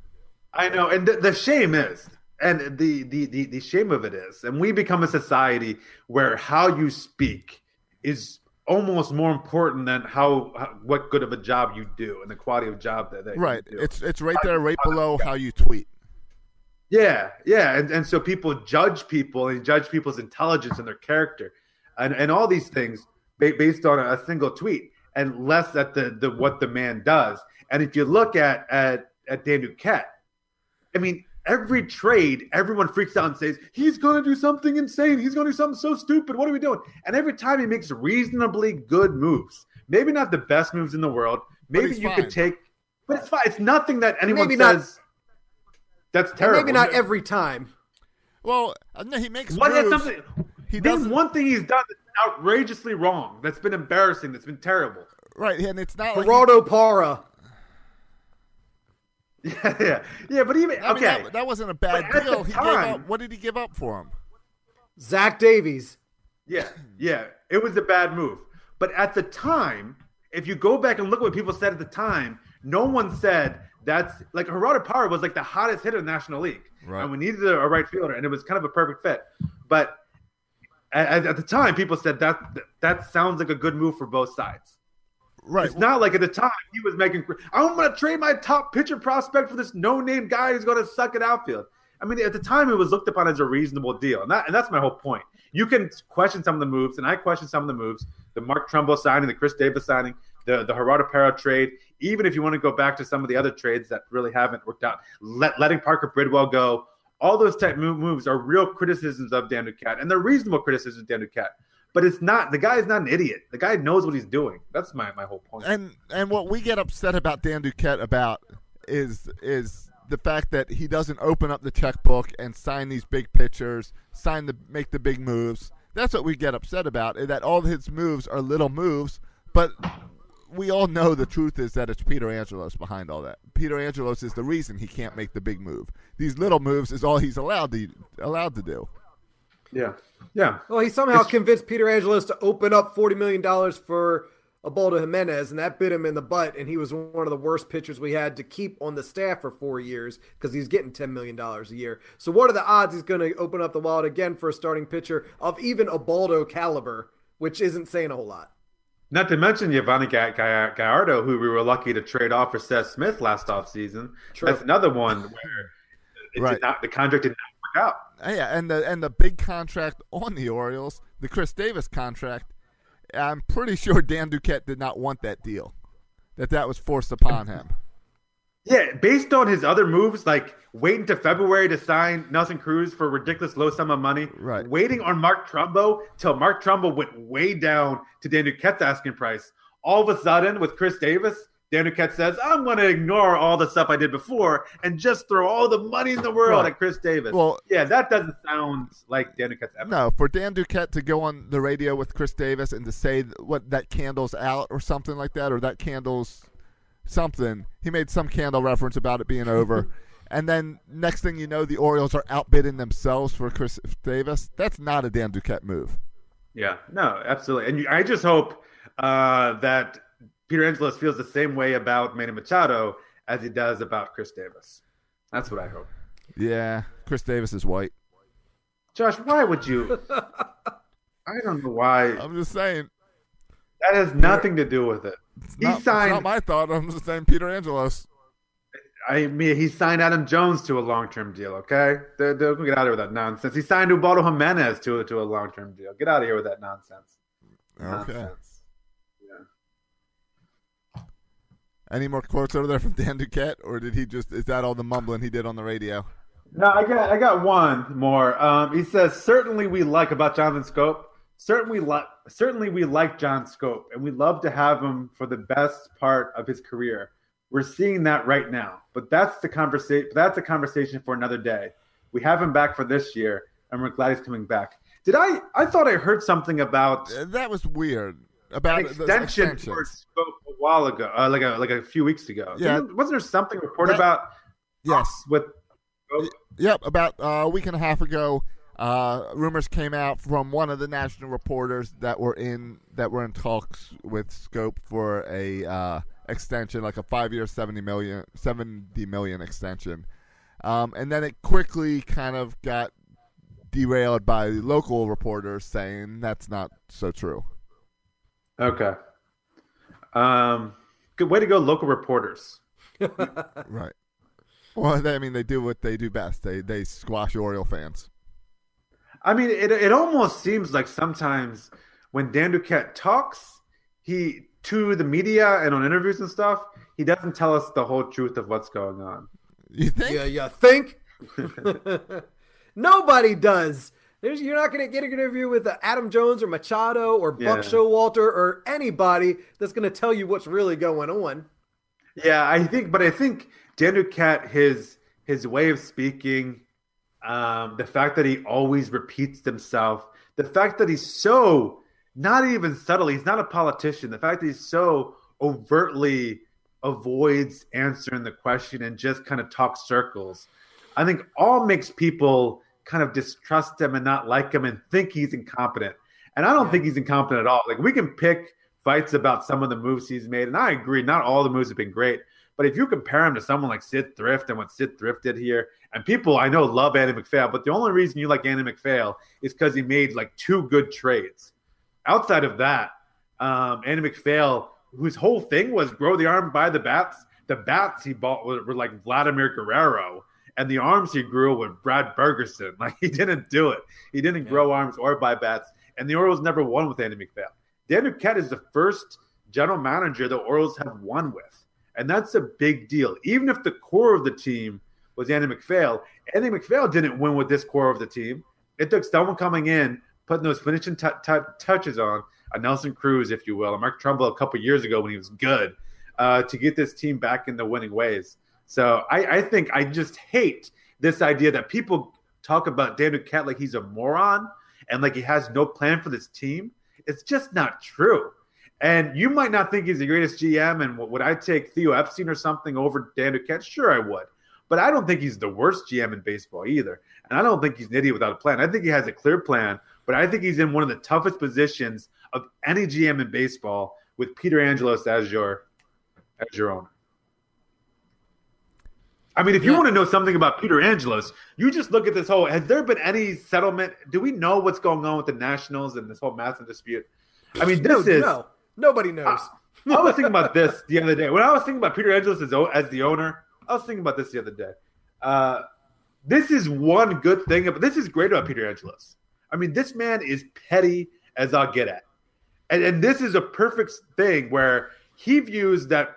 I know, and the, the shame is, and the, the the the shame of it is, and we become a society where how you speak is almost more important than how, how what good of a job you do and the quality of job that, that you Right. It's it's right there, right below how you tweet. Yeah, yeah, and and so people judge people and judge people's intelligence and their character, and and all these things based on a single tweet, and less at the the what the man does. And if you look at at at Dan Duquette, I mean, every trade, everyone freaks out and says he's going to do something insane. He's going to do something so stupid. What are we doing? And every time he makes reasonably good moves, maybe not the best moves in the world. Maybe you fine. could take, but it's fine. It's nothing that anyone Maybe not- says. that's terrible. Maybe not every time. Well, uh, no, he makes What is moves. something? He doesn't. one thing he's done that's outrageously wrong. That's been embarrassing. That's been terrible. Right, and it's not like Gerardo Parra. Yeah, yeah, yeah. But even I mean, okay, that, that wasn't a bad But at the deal. He gave up. What did he give up for him? Zach Davies. yeah, hmm. yeah. It was a bad move. But at the time, if you go back and look at what people said at the time, no one said that's like Gerardo Parra was like the hottest hitter in the National League, Right. and we needed a, a right fielder, and it was kind of a perfect fit. But at, at the time, people said that that sounds like a good move for both sides. Right. It's not like at the time he was making. I'm going to trade my top pitcher prospect for this no-name guy who's going to suck at outfield. I mean, at the time it was looked upon as a reasonable deal, and that and that's my whole point. You can question some of the moves, and I question some of the moves. The Mark Trumbo signing, the Chris Davis signing, the the Gerardo Parra trade. Even if you want to go back to some of the other trades that really haven't worked out, let, letting Parker Bridwell go, all those type moves are real criticisms of Dan Duquette, and they're reasonable criticisms of Dan Duquette. But it's not the guy is not an idiot. The guy knows what he's doing. That's my, my whole point. and and what we get upset about Dan Duquette about is is the fact that he doesn't open up the checkbook and sign these big pitchers, sign the make the big moves. That's what we get upset about. is That all his moves are little moves, but we all know the truth is that it's Peter Angelos behind all that. Peter Angelos is the reason he can't make the big move. These little moves is all he's allowed to allowed to do. Yeah. Yeah. Well, he somehow convinced Peter Angelos to open up $40 million for Ubaldo Jimenez, and that bit him in the butt. And he was one of the worst pitchers we had to keep on the staff for four years because he's getting $10 million a year. So, what are the odds he's going to open up the wallet again for a starting pitcher of even Ubaldo caliber, which isn't saying a whole lot? Not to mention Yovani Ga- Ga- Gallardo, who we were lucky to trade off for Seth Smith last offseason. True. That's another one where it Right. did not, the contract did not work out. Yeah, and the and the big contract on the Orioles, the Chris Davis contract, I'm pretty sure Dan Duquette did not want that deal. That that was forced upon him. Yeah, based on his other moves, like waiting to February to sign Nelson Cruz for a ridiculous low sum of money, Right. waiting on Mark Trumbo till Mark Trumbo went way down to Dan Duquette's asking price. All of a sudden, with Chris Davis, Dan Duquette says, I'm going to ignore all the stuff I did before and just throw all the money in the world Right. at Chris Davis. Well- yeah, that doesn't sound like Dan Duquette's ever. No, for Dan Duquette to go on the radio with Chris Davis and to say what that candle's out or something like that, or that candle's something. He made some candle reference about it being over. and then next thing you know, the Orioles are outbidding themselves for Chris Davis. That's not a Dan Duquette move. Yeah, no, absolutely. And I just hope uh, that Peter Angelos feels the same way about Manny Machado as he does about Chris Davis. That's what I hope. Yeah, Chris Davis is white. Josh, why would you? I don't know why. I'm just saying. That has nothing to do with it. He not, signed. not my thought. I'm just saying Peter Angelos. I mean, he signed Adam Jones to a long-term deal. Okay, Don't- don't get out of here with that nonsense. He signed Ubaldo Jimenez to to a long-term deal. Get out of here with that nonsense. Okay. Nonsense. Any more quotes over there from Dan Duquette, or did he just? Is that all the mumbling he did on the radio? No, I got I got one more. Um, he says certainly we like about Jonathan Schoop. Certainly like certainly we like John Schoop, and we love to have him for the best part of his career. We're seeing that right now, but that's the conversation. That's a conversation for another day. We have him back for this year, and we're glad he's coming back. Did I? I thought I heard something about That was weird. About an extension for. Schoop a while ago, uh, like a like a few weeks ago. Yeah. Didn't- wasn't there something reported That- about Yes. with Schoop? Yep. About uh, a week and a half ago, uh, rumors came out from one of the national reporters that were in that were in talks with Schoop for a uh, extension, like a five-year, seventy million, seventy million extension, um, and then it quickly kind of got derailed by local reporters saying that's not so true. Okay. Um, good way to go, local reporters. Right. Well, they, I mean, they do what they do best. They they squash Oriole fans. I mean, it it almost seems like sometimes when Dan Duquette talks, he to the media and on interviews and stuff, he doesn't tell us the whole truth of what's going on. You think? Yeah, you think? Nobody does. There's, you're not going to get an interview with uh, Adam Jones or Machado or Buck Yeah. Showalter or anybody that's going to tell you what's really going on. Yeah, I think, but I think Dan Duquette, his his way of speaking, um, the fact that he always repeats himself, the fact that he's so not even subtle, he's not a politician. The fact that he's so overtly avoids answering the question and just kind of talks circles, I think all makes people kind of distrust him and not like him and think he's incompetent. And I don't think he's incompetent at all. Like we can pick fights about some of the moves he's made, and I agree, not all the moves have been great. But if you compare him to someone like Syd Thrift and what Syd Thrift did here, and people I know love Andy MacPhail, but the only reason you like Andy MacPhail is because he made like two good trades. Outside of that, um, Andy MacPhail, whose whole thing was grow the arm by the bats, the bats he bought were, were like Vladimir Guerrero, and the arms he grew with Brad Bergesen. Like he didn't do it. He didn't grow arms or buy bats, and the Orioles never won with Andy MacPhail. Dan Duquette is the first general manager the Orioles have won with. And that's a big deal. Even if the core of the team was Andy MacPhail, Andy MacPhail didn't win with this core of the team. It took someone coming in, putting those finishing t- t- touches on, a Nelson Cruz, if you will, a Mark Trumbo a couple years ago when he was good, uh, to get this team back in the winning ways. So I, I think I just hate this idea that people talk about Dan Duquette like he's a moron and like he has no plan for this team. It's just not true. And you might not think he's the greatest GM. And would I take Theo Epstein or something over Dan Duquette? Sure, I would. But I don't think he's the worst GM in baseball either. And I don't think he's an idiot without a plan. I think he has a clear plan, but I think he's in one of the toughest positions of any GM in baseball with Peter Angelos as your as your owner. I mean, if you want to know something about Peter Angelos, you just look at this whole. Has there been any settlement? Do we know what's going on with the Nationals and this whole massive dispute? I mean, this no, is. no, nobody knows. I was thinking about this the other day. When I was thinking about Peter Angelos as, as the owner, I was thinking about this the other day. Uh, this is one good thing, but this is great about Peter Angelos. I mean, this man is petty as I'll get at. And, and this is a perfect thing where he views that,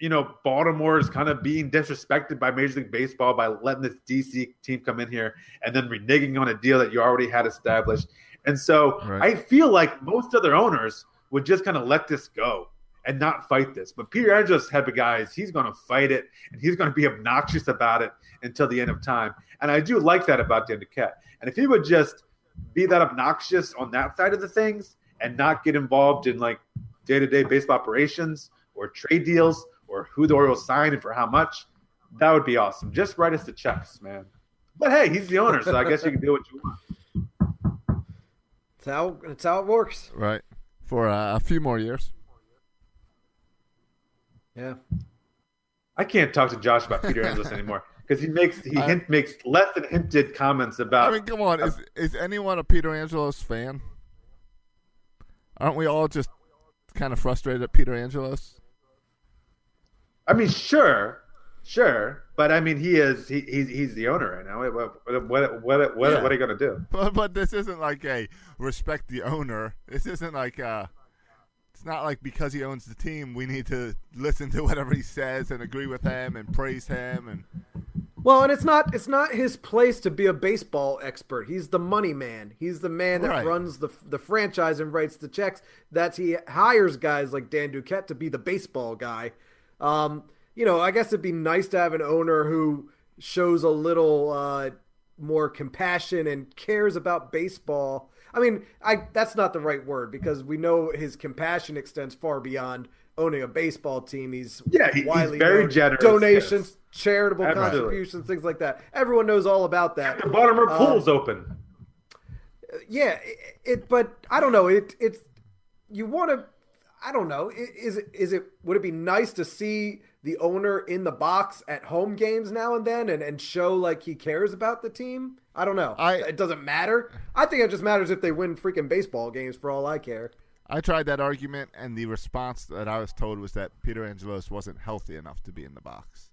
you know, Baltimore is kind of being disrespected by Major League Baseball by letting this DC team come in here and then reneging on a deal that you already had established. And so Right. I feel like most other owners would just kind of let this go and not fight this. But Peter Angelos type of guys, he's going to fight it and he's going to be obnoxious about it until the end of time. And I do like that about Dan Duquette. And if he would just be that obnoxious on that side of the things and not get involved in like day to day baseball operations or trade deals or who the Orioles signed and for how much, that would be awesome. Just write us the checks, man. But hey, he's the owner, so I guess you can do what you want. It's how it's how it works. Right. For uh, a few more years. Yeah. I can't talk to Josh about Peter Angelos anymore because he makes he I- hint, makes less than hinted comments about. I mean, come on. Is is anyone a Peter Angelos fan? Aren't we all just kind of frustrated at Peter Angelos? I mean, sure, sure, but I mean, he is he, he's he's the owner right now. What what what what, what, Yeah. what are you gonna do? But but this isn't like a respect the owner. This isn't like uh it's not like because he owns the team we need to listen to whatever he says and agree with him and praise him and Well, and it's not it's not his place to be a baseball expert. He's the money man. He's the man that Right. runs the the franchise and writes the checks. That's he hires guys like Dan Duquette to be the baseball guy. Um, you know, I guess it'd be nice to have an owner who shows a little uh, more compassion and cares about baseball. I mean, I that's not the right word because we know his compassion extends far beyond owning a baseball team. He's Yeah, he- he's very known. generous, Donations, yes. charitable Absolutely. contributions, things like that. Everyone knows all about that. The Baltimore Um, pool's open. yeah, it, it. But I don't know. It. It's you want to. I don't know. I- Is it? Is it? Would it be nice to see the owner in the box at home games now and then, and and show like he cares about the team? I don't know. I- it doesn't matter. I think it just matters if they win freaking baseball games. For all I care. I tried that argument and the response that I was told was that Peter Angelos wasn't healthy enough to be in the box.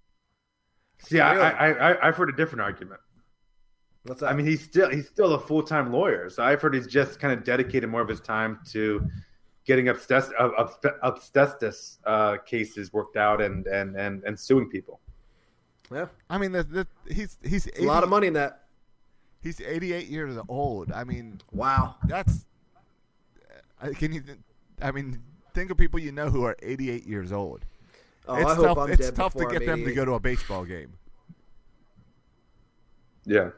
See, I, Really? I I I've heard a different argument. What's that? I mean, he's still he's still a full time lawyer. So I've heard he's just kind of dedicated more of his time to getting obstes- ob- obst- obstetris uh, cases worked out and, and, and, and suing people. yeah, I mean, the, the, he's he's it's a lot of money in that. He's 88 years old. I mean, Wow. that's uh, can you? I mean, think of people you know who are 88 years old. Oh, it's I hope tough. I'm it's dead tough to get I'm them to go to a baseball game. Yeah.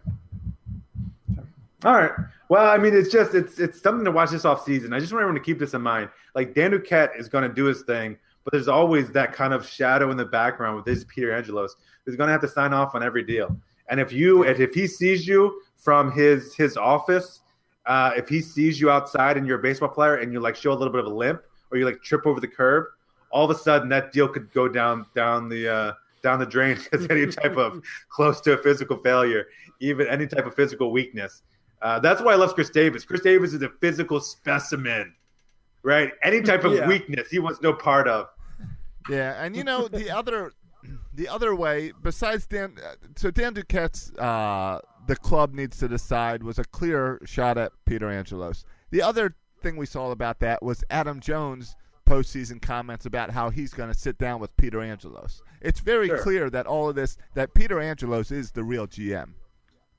All right. Well, I mean, it's just it's it's something to watch this off season. I just want everyone to keep this in mind. Like Dan Duquette is going to do his thing, but there's always that kind of shadow in the background with this Peter Angelos who's going to have to sign off on every deal. And if you if, if he sees you from his his office, uh, if he sees you outside and you're a baseball player and you like show a little bit of a limp or you like trip over the curb, all of a sudden that deal could go down down the uh, down the drain because any type of close to a physical failure, even any type of physical weakness. Uh, that's why I love Chris Davis. Chris Davis is a physical specimen, right? Any type of Yeah. weakness he wants no part of. Yeah, and you know the other, the other way besides Dan. uh, So Dan Duquette's uh, the club needs to decide was a clear shot at Peter Angelos. The other thing we saw about that was Adam Jones postseason comments about how he's going to sit down with Peter Angelos. It's very Sure. clear that all of this that Peter Angelos is the real GM.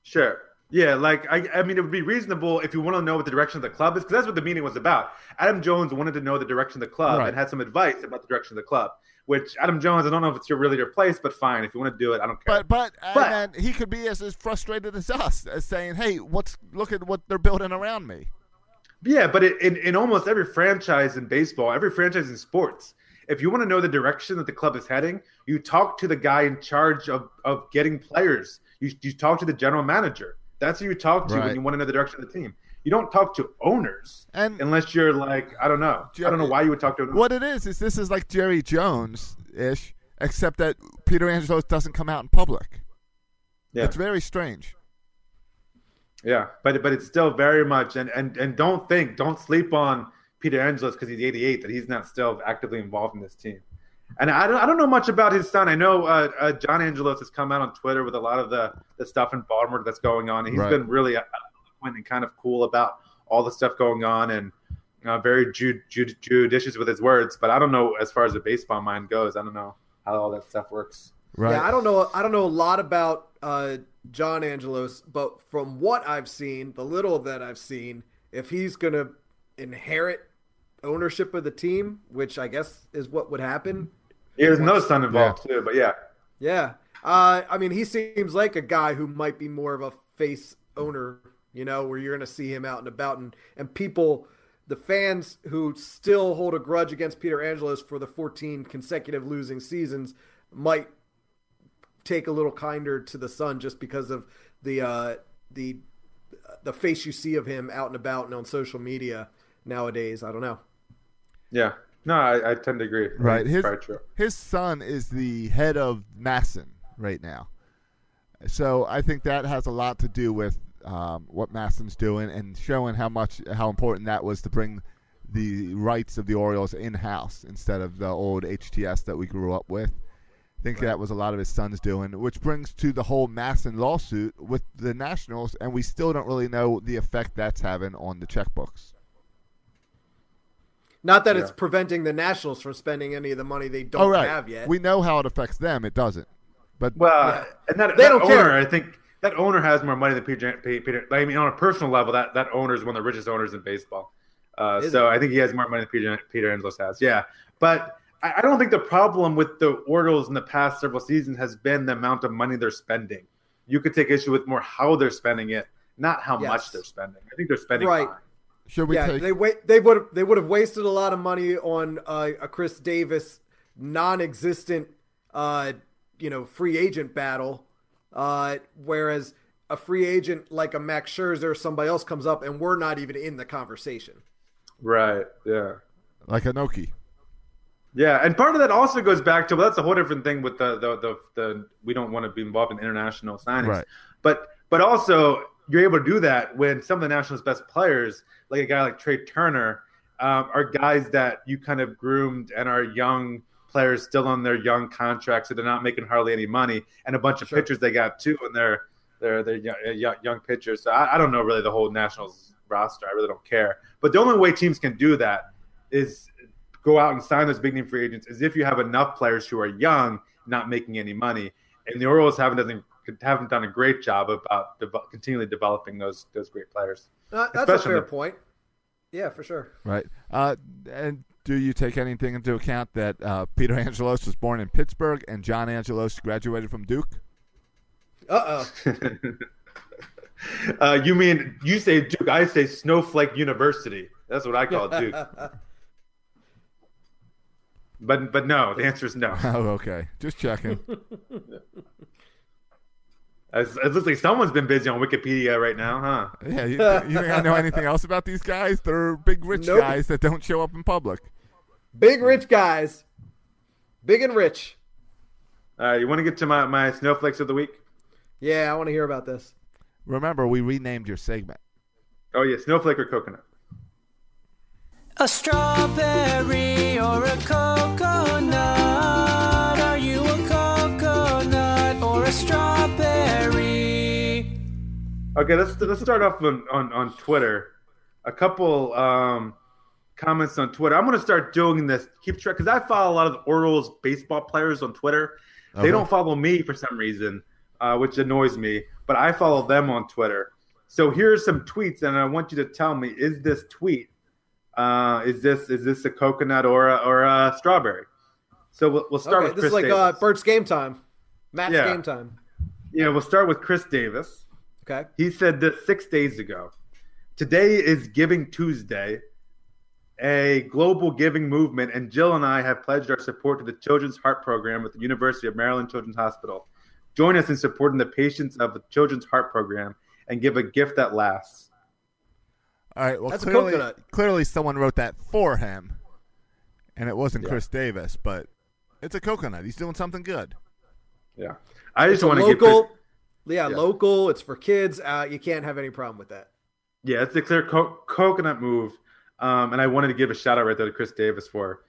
Sure. Yeah, like I, I mean, it would be reasonable if you want to know what the direction of the club is, because that's what the meeting was about. Adam Jones wanted to know the direction of the club Right. and had some advice about the direction of the club. Which Adam Jones, I don't know if it's your really your place, but fine. If you want to do it, I don't care. But but, But- and he could be as, as frustrated as us, as saying, "Hey, what's look at what they're building around me." Yeah, but it, in, in almost every franchise in baseball, every franchise in sports, if you want to know the direction that the club is heading, you talk to the guy in charge of, of getting players. You, you talk to the general manager. That's who you talk to Right. when you want to know the direction of the team. You don't talk to owners And unless you're like, I don't know. I don't know why you would talk to an owner. What it is is this is like Jerry Jones ish, except that Peter Angelos doesn't come out in public. Yeah. It's very strange. Yeah, but but it's still very much and and and don't think, don't sleep on Peter Angelos because he's 88 that he's not still actively involved in this team. And I don't I don't know much about his son. I know uh, uh, John Angelos has come out on Twitter with a lot of the the stuff in Baltimore that's going on. He's Right. been really eloquent and kind of cool about all the stuff going on and uh, very ju- ju- judicious with his words. But I don't know as far as the baseball mind goes. I don't know how all that stuff works. Right. Yeah, I don't know. I don't know a lot about uh, John Angelos, but from what I've seen, the little that I've seen, if he's gonna inherit ownership of the team, which I guess is what would happen. Yeah, there's no son involved too, but yeah. Yeah, uh, I mean, he seems like a guy who might be more of a face owner. You know, where you're gonna see him out and about, and and people. The fans who still hold a grudge against Peter Angelos for the 14 consecutive losing seasons might take a little kinder to the son just because of the uh, the the face you see of him out and about and on social media nowadays. I don't know. Yeah. No, I, I tend to agree. Right. His his son is the head of MASN right now. So I think that has a lot to do with um, what MASN's doing and showing how much how important that was to bring the rights of the Orioles in house instead of the old HTS that we grew up with. I think that was a lot of his son's doing, which brings to the whole MASN lawsuit with the Nationals, and we still don't really know the effect that's having on the checkbooks. Not that it's preventing the Nationals from spending any of the money they don't oh, right. have yet. We know how it affects them. It doesn't. But Well, and that, They that don't owner, care. I think that owner has more money than Peter. Peter I mean, on a personal level, that that owner is one of the richest owners in baseball. Uh, Is so I think he has more money than Peter Peter Angelos has. Yeah, but I, I don't think the problem with the Orioles in the past several seasons has been the amount of money they're spending. You could take issue with more how they're spending it, not how Yes. much they're spending. I think they're spending Right. fine. Should we yeah, take they wait. They would they would have wasted a lot of money on uh, a Chris Davis non-existent, uh, you know, free agent battle, uh, whereas a free agent like a Max Scherzer or somebody else comes up and we're not even in the conversation. Right. Yeah. like Anoki? Yeah, and part of that also goes back to well, that's a whole different thing with the the the, the we don't want to be involved in international signings, Right. but but also you're able to do that when some of the Nationals' best players, like a guy like Trea Turner, um, are guys that you kind of groomed and are young players still on their young contracts, so they're not making hardly any money, and a bunch of Sure. pitchers they got too, and they're they're they're young, young, young pitchers. So I, I don't know really the whole Nationals roster. I really don't care. But the only way teams can do that is go out and sign those big name free agents is if you have enough players who are young, not making any money. And the Orioles haven't done haven't done a great job about de- continually developing those those great players. Uh, that's a fair the- point. Yeah, for sure. Right. Uh, and do you take anything into account that uh, Peter Angelos was born in Pittsburgh and John Angelos graduated from Duke? Uh oh. uh, you mean you say Duke? I say Snowflake University. That's what I call Duke. but but no, the answer is no. Oh, okay. Just checking. As, it looks like someone's been busy on Wikipedia right now, huh? yeah. You, you think I know anything else about these guys? They're big rich Nope. guys that don't show up in public. Big rich guys. Big and rich. Uh, you want to get to my, my snowflakes of the week? Yeah, I want to hear about this. Remember, we renamed your segment. Oh yeah, snowflake or coconut. A strawberry or a coconut? Okay, let's let's start off on, on, on Twitter. A couple um, comments on Twitter. I'm going to start doing this. Keep track because I follow a lot of the Orioles baseball players on Twitter. They Okay. don't follow me for some reason, uh, which annoys me. But I follow them on Twitter. So here's some tweets, and I want you to tell me: Is this tweet? Uh, is this is this a coconut or a, or a strawberry? So we'll, we'll start Okay, with this Chris is like Davis. uh, Bert's game time. Matt's Yeah. game time. yeah, we'll start with Chris Davis. Okay. He said this six days ago. Today is Giving Tuesday, a global giving movement, and Jill and I have pledged our support to the Children's Heart Program at the University of Maryland Children's Hospital. Join us in supporting the patients of the Children's Heart Program and give a gift that lasts. All right. Well, That's clearly, clearly someone wrote that for him, and it wasn't Yeah. Chris Davis, but it's a coconut. He's doing something good. Yeah, I just It's a want to give local. Chris, yeah, Yeah. local. It's for kids. Uh, you can't have any problem with that. yeah, it's a clear co- coconut move, um, and I wanted to give a shout out right there to Chris Davis for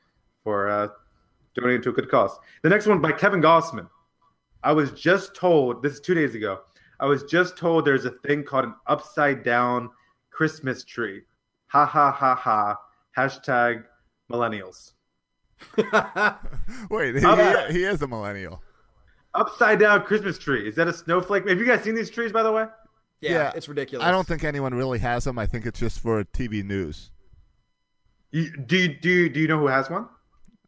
for uh, donating to a good cause. The next one by Kevin Gausman. I was just told this is two days ago. I was just told there's a thing called an upside down Christmas tree. Ha ha ha ha. Hashtag millennials. Wait, he, Uh, he is a millennial. Upside down Christmas tree. Is that a snowflake? Have you guys seen these trees, by the way? Yeah, Yeah, it's ridiculous. I don't think anyone really has them. I think it's just for TV news. You, do you do you, do you know who has one?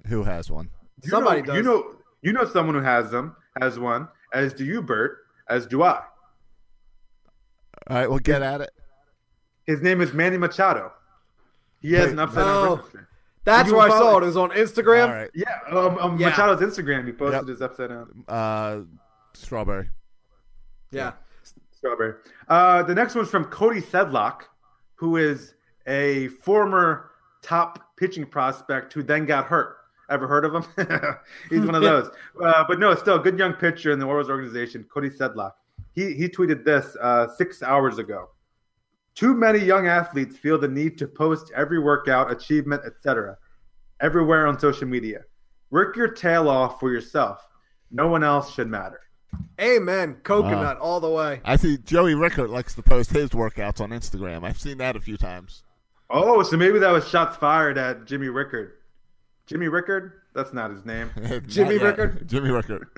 Who has one? You Somebody know, does. You know you know someone who has them, has one. As do you, Bert. As do I. All right, well, get at it. His name is Manny Machado. He has Wait, an upside down oh. Christmas tree. That's where I saw it. It was on Instagram. All right. Yeah, um, um, Yeah. Machado's Instagram. He posted Yep. his upside down. Uh, strawberry. Yeah. Strawberry. Uh, the next one's from Cody Sedlock, who is a former top pitching prospect who then got hurt. Ever heard of him? He's one of those. Uh, but no, still a good young pitcher in the Orioles organization, Cody Sedlock. He, he tweeted this uh, six hours ago. Too many young athletes feel the need to post every workout, achievement, etc., everywhere on social media. Work your tail off for yourself. No one else should matter. Amen. Coconut all the way. I see Joey Rickard likes to post his workouts on Instagram. I've seen that a few times. Oh, so maybe that was shots fired at Jimmy Rickard. Jimmy Rickard? That's not his name. Jimmy Not yet. Rickard? Jimmy Rickard.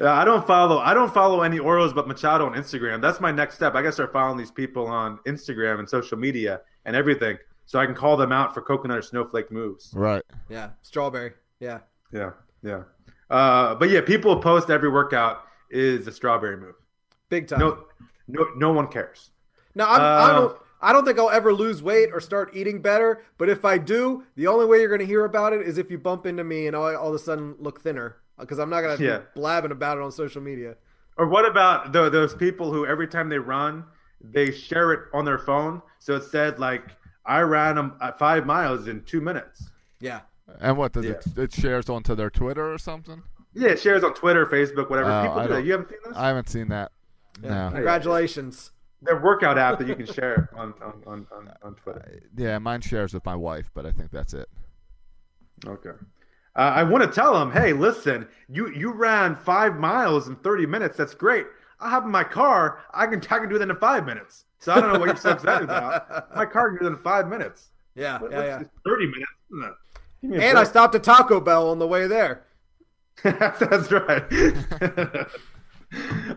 Uh, I don't follow. I don't follow any Orioles but Machado on Instagram. That's my next step. I gotta start following these people on Instagram and social media and everything, so I can call them out for coconut or snowflake moves. Right. Yeah. Strawberry. Yeah. Yeah, yeah. Uh, but yeah, people post every workout is a strawberry move. Big time. No, no, no one cares. Now I'm, I Uh, don't. I don't think I'll ever lose weight or start eating better. But if I do, the only way you're going to hear about it is if you bump into me and I all of a sudden look thinner because I'm not going to Yeah. be blabbing about it on social media. Or what about tho- those people who every time they run, they share it on their phone? So it said like, "I ran um, uh, five miles in two minutes." Yeah. And what does it? It shares onto their Twitter or something. Yeah, it shares on Twitter, Facebook, whatever. Oh, people I do that. You haven't seen this? I haven't seen that. No. Congratulations. Their workout app that you can share on on, on, on, on Twitter. Yeah, mine shares with my wife, but I think that's it. Okay. Uh, I want to tell them, hey, listen, you you ran five miles in thirty minutes. That's great. I have in my car. I can I can do that in five minutes. So I don't know what you're so excited about. My car can do that in five minutes. Yeah. What- Yeah. yeah. Thirty minutes. No. Give me And I stopped at Taco Bell on the way there. That's right.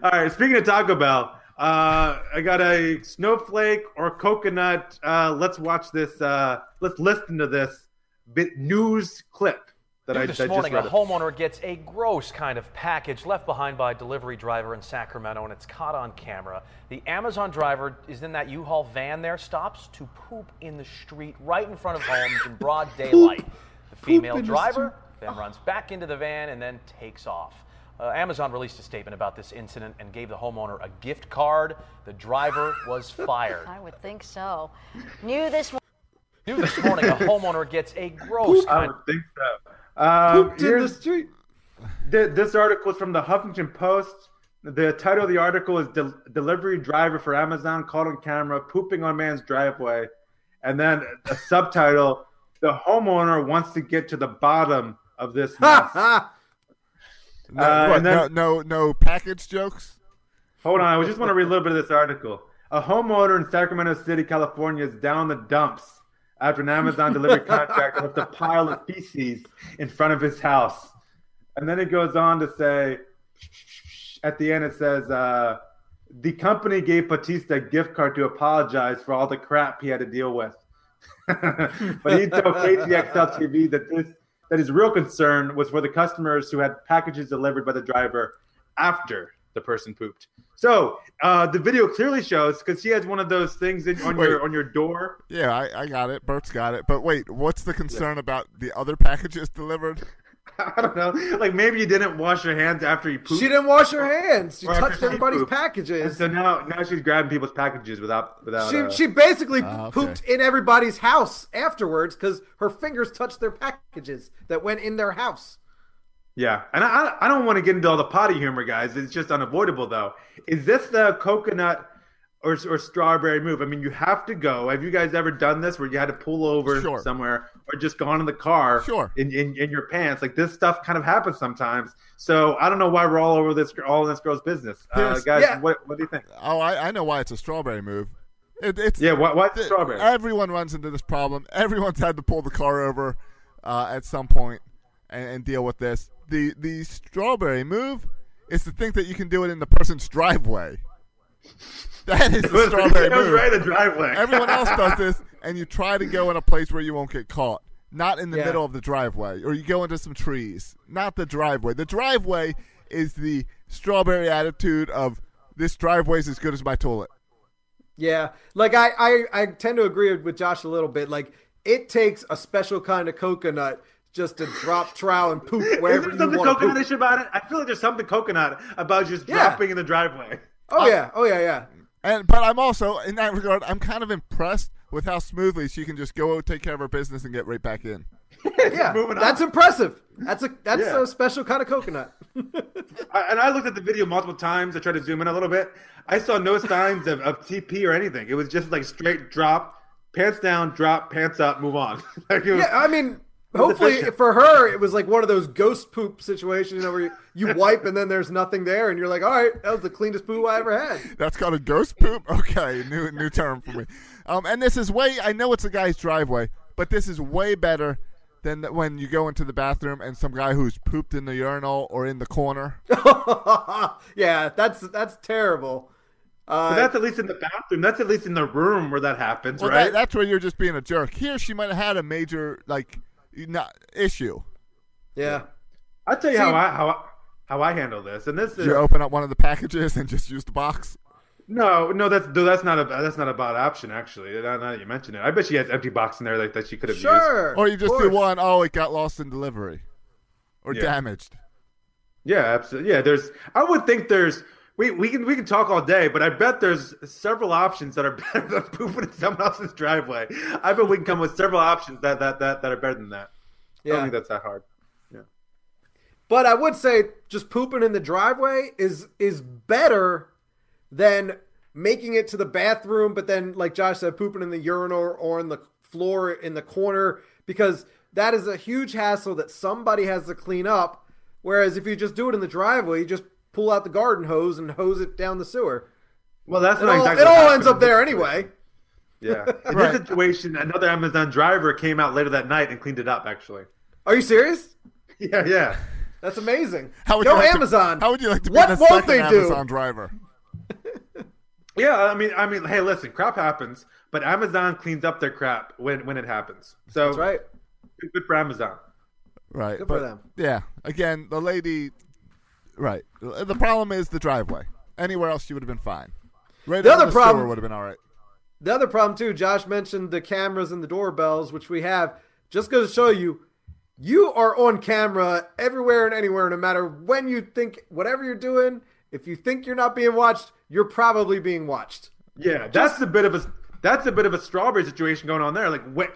All right. Speaking of Taco Bell, uh, I got a snowflake or coconut. Uh, let's watch this. Uh, let's listen to this bit news clip that New I, this I just morning, a homeowner gets a gross kind of package left behind by a delivery driver in Sacramento, and it's caught on camera. The Amazon driver is in that U-Haul van there, stops to poop in the street right in front of homes in broad daylight. The female in the driver then runs back into the van and then takes off. Uh, Amazon released a statement about this incident and gave the homeowner a gift card. The driver was fired. I would think so. New this New this morning, a homeowner gets a gross I would think so. Um, Pooped in the street. Th- this article is from the Huffington Post. The title of the article is Del- "Delivery Driver for Amazon Caught on Camera Pooping on Man's Driveway," and then a subtitle: "The homeowner wants to get to the bottom of this mess." No, Uh, what, then- no, no, no package jokes. Hold on, I just want to read a little bit of this article. A homeowner in Sacramento City, California, is down the dumps after an Amazon delivery contractor left a pile of feces in front of his house. And then it goes on to say, at the end, it says, uh, the company gave Batista a gift card to apologize for all the crap he had to deal with. but he told KTXL TV that this that his real concern was for the customers who had packages delivered by the driver after the person pooped. So uh, the video clearly shows because he has one of those things in, on your on your door. Yeah, I, I got it. Bert's got it. But wait, what's the concern about the other packages delivered? I don't know, like maybe you didn't wash your hands after you pooped. She didn't wash her hands. She touched she everybody's pooped. And packages. so now now she's grabbing people's packages without without. She, uh, she basically Ah, okay. pooped in everybody's house afterwards because her fingers touched their packages that went in their house. Yeah, and I I don't want to get into all the potty humor, guys. It's just unavoidable, though. Is this the coconut or or strawberry move? I mean, you have to go. Have you guys ever done this where you had to pull over Sure. somewhere or just gone in the car? Sure. In, in in your pants, like this stuff kind of happens sometimes. So I don't know why we're all over this all in this girl's business, uh, guys. yeah. What what do you think? Oh, I, I know why it's a strawberry move. It, it's Yeah, why, strawberry? Everyone runs into this problem. Everyone's had to pull the car over uh, at some point and, and deal with this. The the strawberry move is to think that you can do it in the person's driveway. That is the strawberry move. right in the driveway. Everyone else does this, and you try to go in a place where you won't get caught. Not in the Yeah. middle of the driveway, or you go into some trees. Not the driveway. The driveway is the strawberry attitude of this driveway's as good as my toilet. Yeah, like I, I, I tend to agree with Josh a little bit. Like it takes a special kind of coconut just to drop trowel and poop Is wherever there you something want to poop. coconutish about it? I feel like there's something coconut about just Yeah. dropping in the driveway. Oh yeah, oh yeah, yeah. And but I'm also in that regard, I'm kind of impressed with how smoothly she can just go take care of her business and get right back in. Yeah, Moving on. that's impressive. That's a that's Yeah. a special kind of coconut. I, and I looked at the video multiple times. I tried to zoom in a little bit. I saw no signs of, of TP or anything. It was just like straight drop, pants down, drop, pants up, move on. like it was, Yeah, I mean, It was hopefully for her, it was like one of those ghost poop situations you know, where you, you wipe and then there's nothing there, and you're like, all right, that was the cleanest poo I ever had. That's called a ghost poop. Okay, new new term for me. Um, and this is way. I know it's a guy's driveway, but this is way better than when you go into the bathroom and some guy who's pooped in the urinal or in the corner. yeah, that's that's terrible. Uh, but that's at least in the bathroom. That's at least in the room where that happens, Well, right? that, that's where you're just being a jerk. Here, she might have had a major like not, issue. yeah. I'll tell you See- how I how I, how I handle this. And this is You open up one of the packages and just use the box. no, no. That's that's not a that's not a bad option actually. Now, now that you mention it, I bet she has empty box in there like, that she could have used. Sure. Or you just of do course. one, oh, it got lost in delivery. Or Yeah. damaged. Yeah, absolutely. Yeah, there's. I would think there's. We, we can we can talk all day, but I bet there's several options that are better than pooping in someone else's driveway. I bet we can come with several options that that that, that are better than that. I don't Yeah. think that's that hard. Yeah. But I would say just pooping in the driveway is is better than making it to the bathroom, but then like Josh said, pooping in the urinal or on the floor in the corner because that is a huge hassle that somebody has to clean up. Whereas if you just do it in the driveway, you just pull out the garden hose and hose it down the sewer. Well, that's It not all, exactly it all happened ends up there anyway. Yeah. In Right. this situation, another Amazon driver came out later that night and cleaned it up. Actually. Are you serious? Yeah, yeah. That's amazing. How would Go you like to- Amazon. how would you like to be what the won't second they Amazon do? driver? Yeah, I mean, I mean, hey, listen, crap happens, but Amazon cleans up their crap when when it happens. So That's right. good, good for Amazon. Right. Good but, for them. Yeah. Again, the lady. Right. The problem is the driveway. Anywhere else, you would have been fine. Right. The in other problem- would have been all right. The other problem too, Josh mentioned the cameras and the doorbells, which we have. Just goes to show you, you are on camera everywhere and anywhere, no matter when you think whatever you're doing. If you think you're not being watched, you're probably being watched. Yeah, that's a bit of a that's a bit of a strawberry situation going on there. Like, what?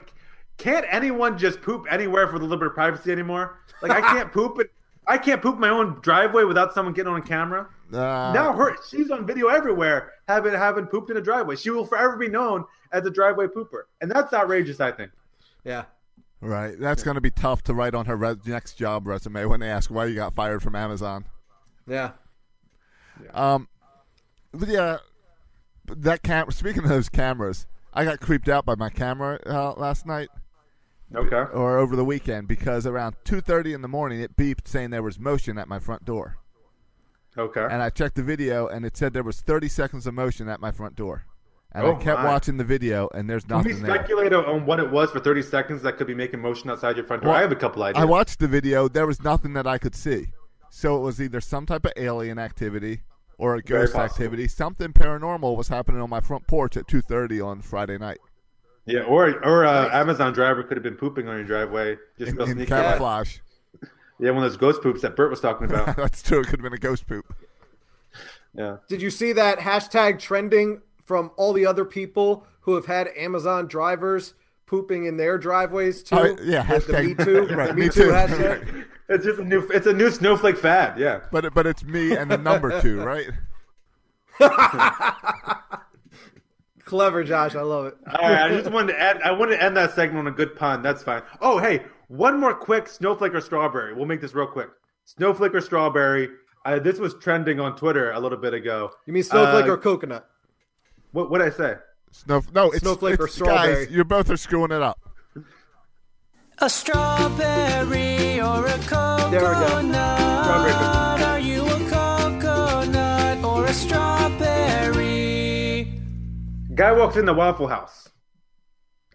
Can't anyone just poop anywhere for the little bit of privacy anymore? Like, I can't poop it. I can't poop my own driveway without someone getting on camera. Uh, now her she's on video everywhere, having having pooped in a driveway. She will forever be known as a driveway pooper, and that's outrageous. I think. Yeah. Right. That's going to be tough to write on her res- next job resume when they ask why you got fired from Amazon. Yeah. Um, but yeah, that cam. Speaking of those cameras, I got creeped out by my camera uh, last night Okay. or over the weekend because around two thirty in the morning it beeped saying there was motion at my front door, Okay. and I checked the video and it said there was thirty seconds of motion at my front door, and Oh, I kept my. watching the video and there's nothing. Can we nothing there. speculate on what it was for 30 seconds that could be making motion outside your front door? Well, I have a couple ideas. I watched the video. There was nothing that I could see. So it was either some type of alien activity or a ghost activity. Something paranormal was happening on my front porch at 2:30 on Friday night. Yeah, or or uh, Amazon driver could have been pooping on your driveway, just In, in sneaky. camouflage. Yeah, one of those ghost poops that Bert was talking about. That's true. It could have been a ghost poop. yeah. Did you see that hashtag trending from all the other people who have had Amazon drivers pooping in their driveways too? Oh, yeah, The- the hashtag- Me Too. right, the Me Me Too Too. hashtag. It's just a new. It's a new snowflake fad. Yeah. But but it's me and the number two, right? Clever, Josh. I love it. All right. I just wanted to add. I wanted to end that segment on a good pun. That's fine. Oh, hey, one more quick snowflake or strawberry. We'll make this real quick. Snowflake or strawberry. Uh, this was trending on Twitter a little bit ago. You mean snowflake Uh, or coconut? What what I say? Snow, no, it's Snowflake or strawberry? Guys, you both are screwing it up. A strawberry or a coconut? There we go. Strawberry. Are you a coconut or a strawberry? Guy walks in the Waffle House.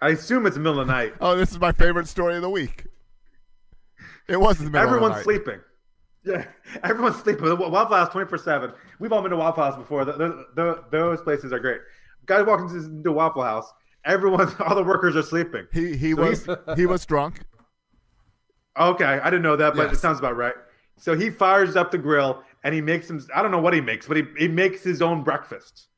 I assume it's the middle of the night. Oh, this is my favorite story of the week. It was in the middle Everyone's of the night. sleeping. Yeah, everyone's sleeping. The Waffle House twenty four seven. We've all been to Waffle House before. Th- th- th- those places are great. Guy walks into Waffle House. Everyone, all the workers are sleeping. He he So was he was drunk. Okay, I didn't know that, but Yes. it sounds about right. So he fires up the grill, and he makes him. I don't know what he makes, but he, he makes his own breakfast.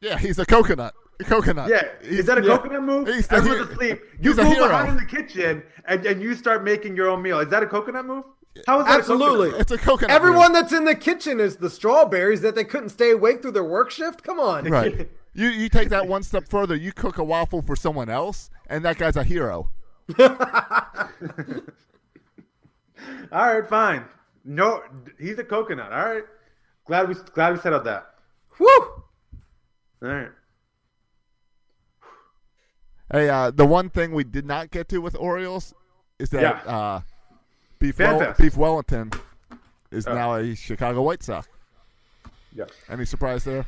Yeah, he's a coconut. A coconut. Yeah, He's- is that a yeah. coconut move? He's the Everyone's hero. asleep. You He's a go hero. behind in the kitchen and, and you start making your own meal. Is that a coconut move? How is that Absolutely. A? It's a coconut. Everyone that's in the kitchen is the strawberries that they couldn't stay awake through their work shift. Come on. Right. You you take that one step further. You cook a waffle for someone else, and that guy's a hero. All right, fine. No, he's a coconut. All right. Glad we glad we settled that. Woo! All right. Hey, uh, the one thing we did not get to with Orioles is that Yeah. uh, Beef, Fan Well- Fest. Beef Wellington is Oh. now a Chicago White Sox. Yeah. Any surprise there?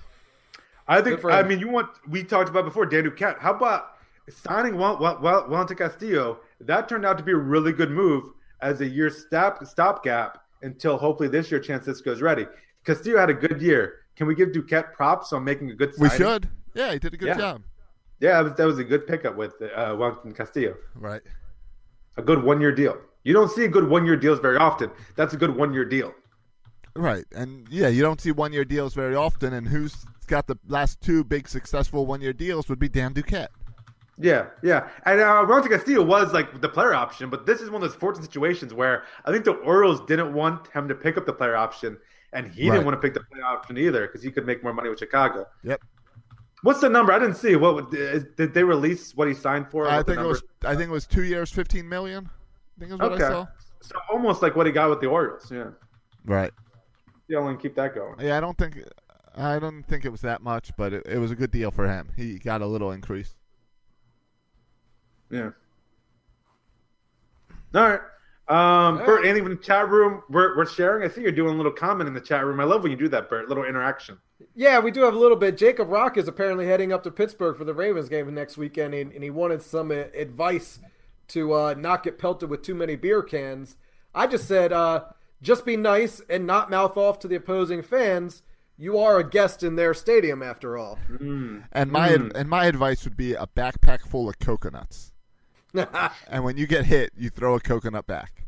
I think. I mean, you want we talked about before Dan Duquette. How about signing Wel- Wel- Wel- Wellington Castillo? That turned out to be a really good move as a year stop stopgap until hopefully this year Chance Sisco's ready. Castillo had a good year. Can we give Duquette props on making a good? We should. Yeah, he did a good Yeah. job. Yeah, that was, a good pickup with uh, Wellington Castillo. Right. A good one year deal. You don't see good one year deals very often. That's a good one year deal. Right. And yeah, you don't see one year deals very often. And who's got the last two big successful one year deals would be Dan Duquette. Yeah, yeah. And uh, Wellington Castillo was like the player option, but this is one of those fortunate situations where I think the Orioles didn't want him to pick up the player option, and he Right. didn't want to pick the player option either because he could make more money with Chicago. Yep. What's the number? I didn't see. What did they release? What he signed for? I think it was. I think it was two years, fifteen million. I think is what okay. I saw. So almost like what he got with the Orioles. Yeah. Right. Yeah, only keep that going. Yeah, I don't think. I don't think it was that much, but it, it was a good deal for him. He got a little increase. Yeah. All right. Um, Bert, anything from the chat room we're, we're sharing? I see you're doing a little comment in the chat room. I love when you do that, Bert. Little interaction. Yeah, we do have a little bit. Jacob Rock is apparently heading up to Pittsburgh for the Ravens game next weekend, and, and he wanted some uh, advice to uh, not get pelted with too many beer cans. I just said, uh, just be nice and not mouth off to the opposing fans. You are a guest in their stadium, after all. And my and my advice would be a backpack full of coconuts. and when you get hit, you throw a coconut back.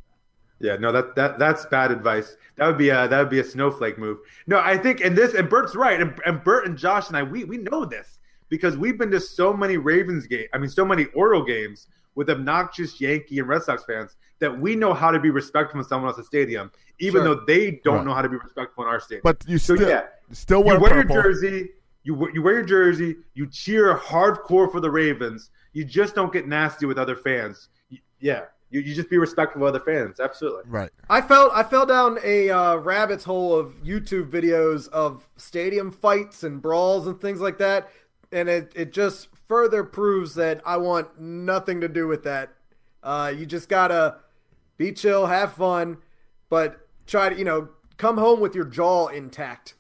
Yeah, no, that that that's bad advice. That would be a that would be a snowflake move. No, I think and this and Bert's right, and, and Bert and Josh and I we we know this because we've been to so many Ravens game. I mean, so many Oriole games with obnoxious Yankee and Red Sox fans that we know how to be respectful in someone else's stadium, even Sure. though they don't Right. know how to be respectful in our stadium. But you so still yeah, still you wear, wear purple. your jersey. You you wear your jersey. You cheer hardcore for the Ravens. You just don't get nasty with other fans. You- yeah, you, you just be respectful of other fans. Absolutely. Right. I felt I fell down a uh, rabbit's hole of YouTube videos of stadium fights and brawls and things like that, and it, it just further proves that I want nothing to do with that. Uh, you just gotta be chill, have fun, but try to you know come home with your jaw intact.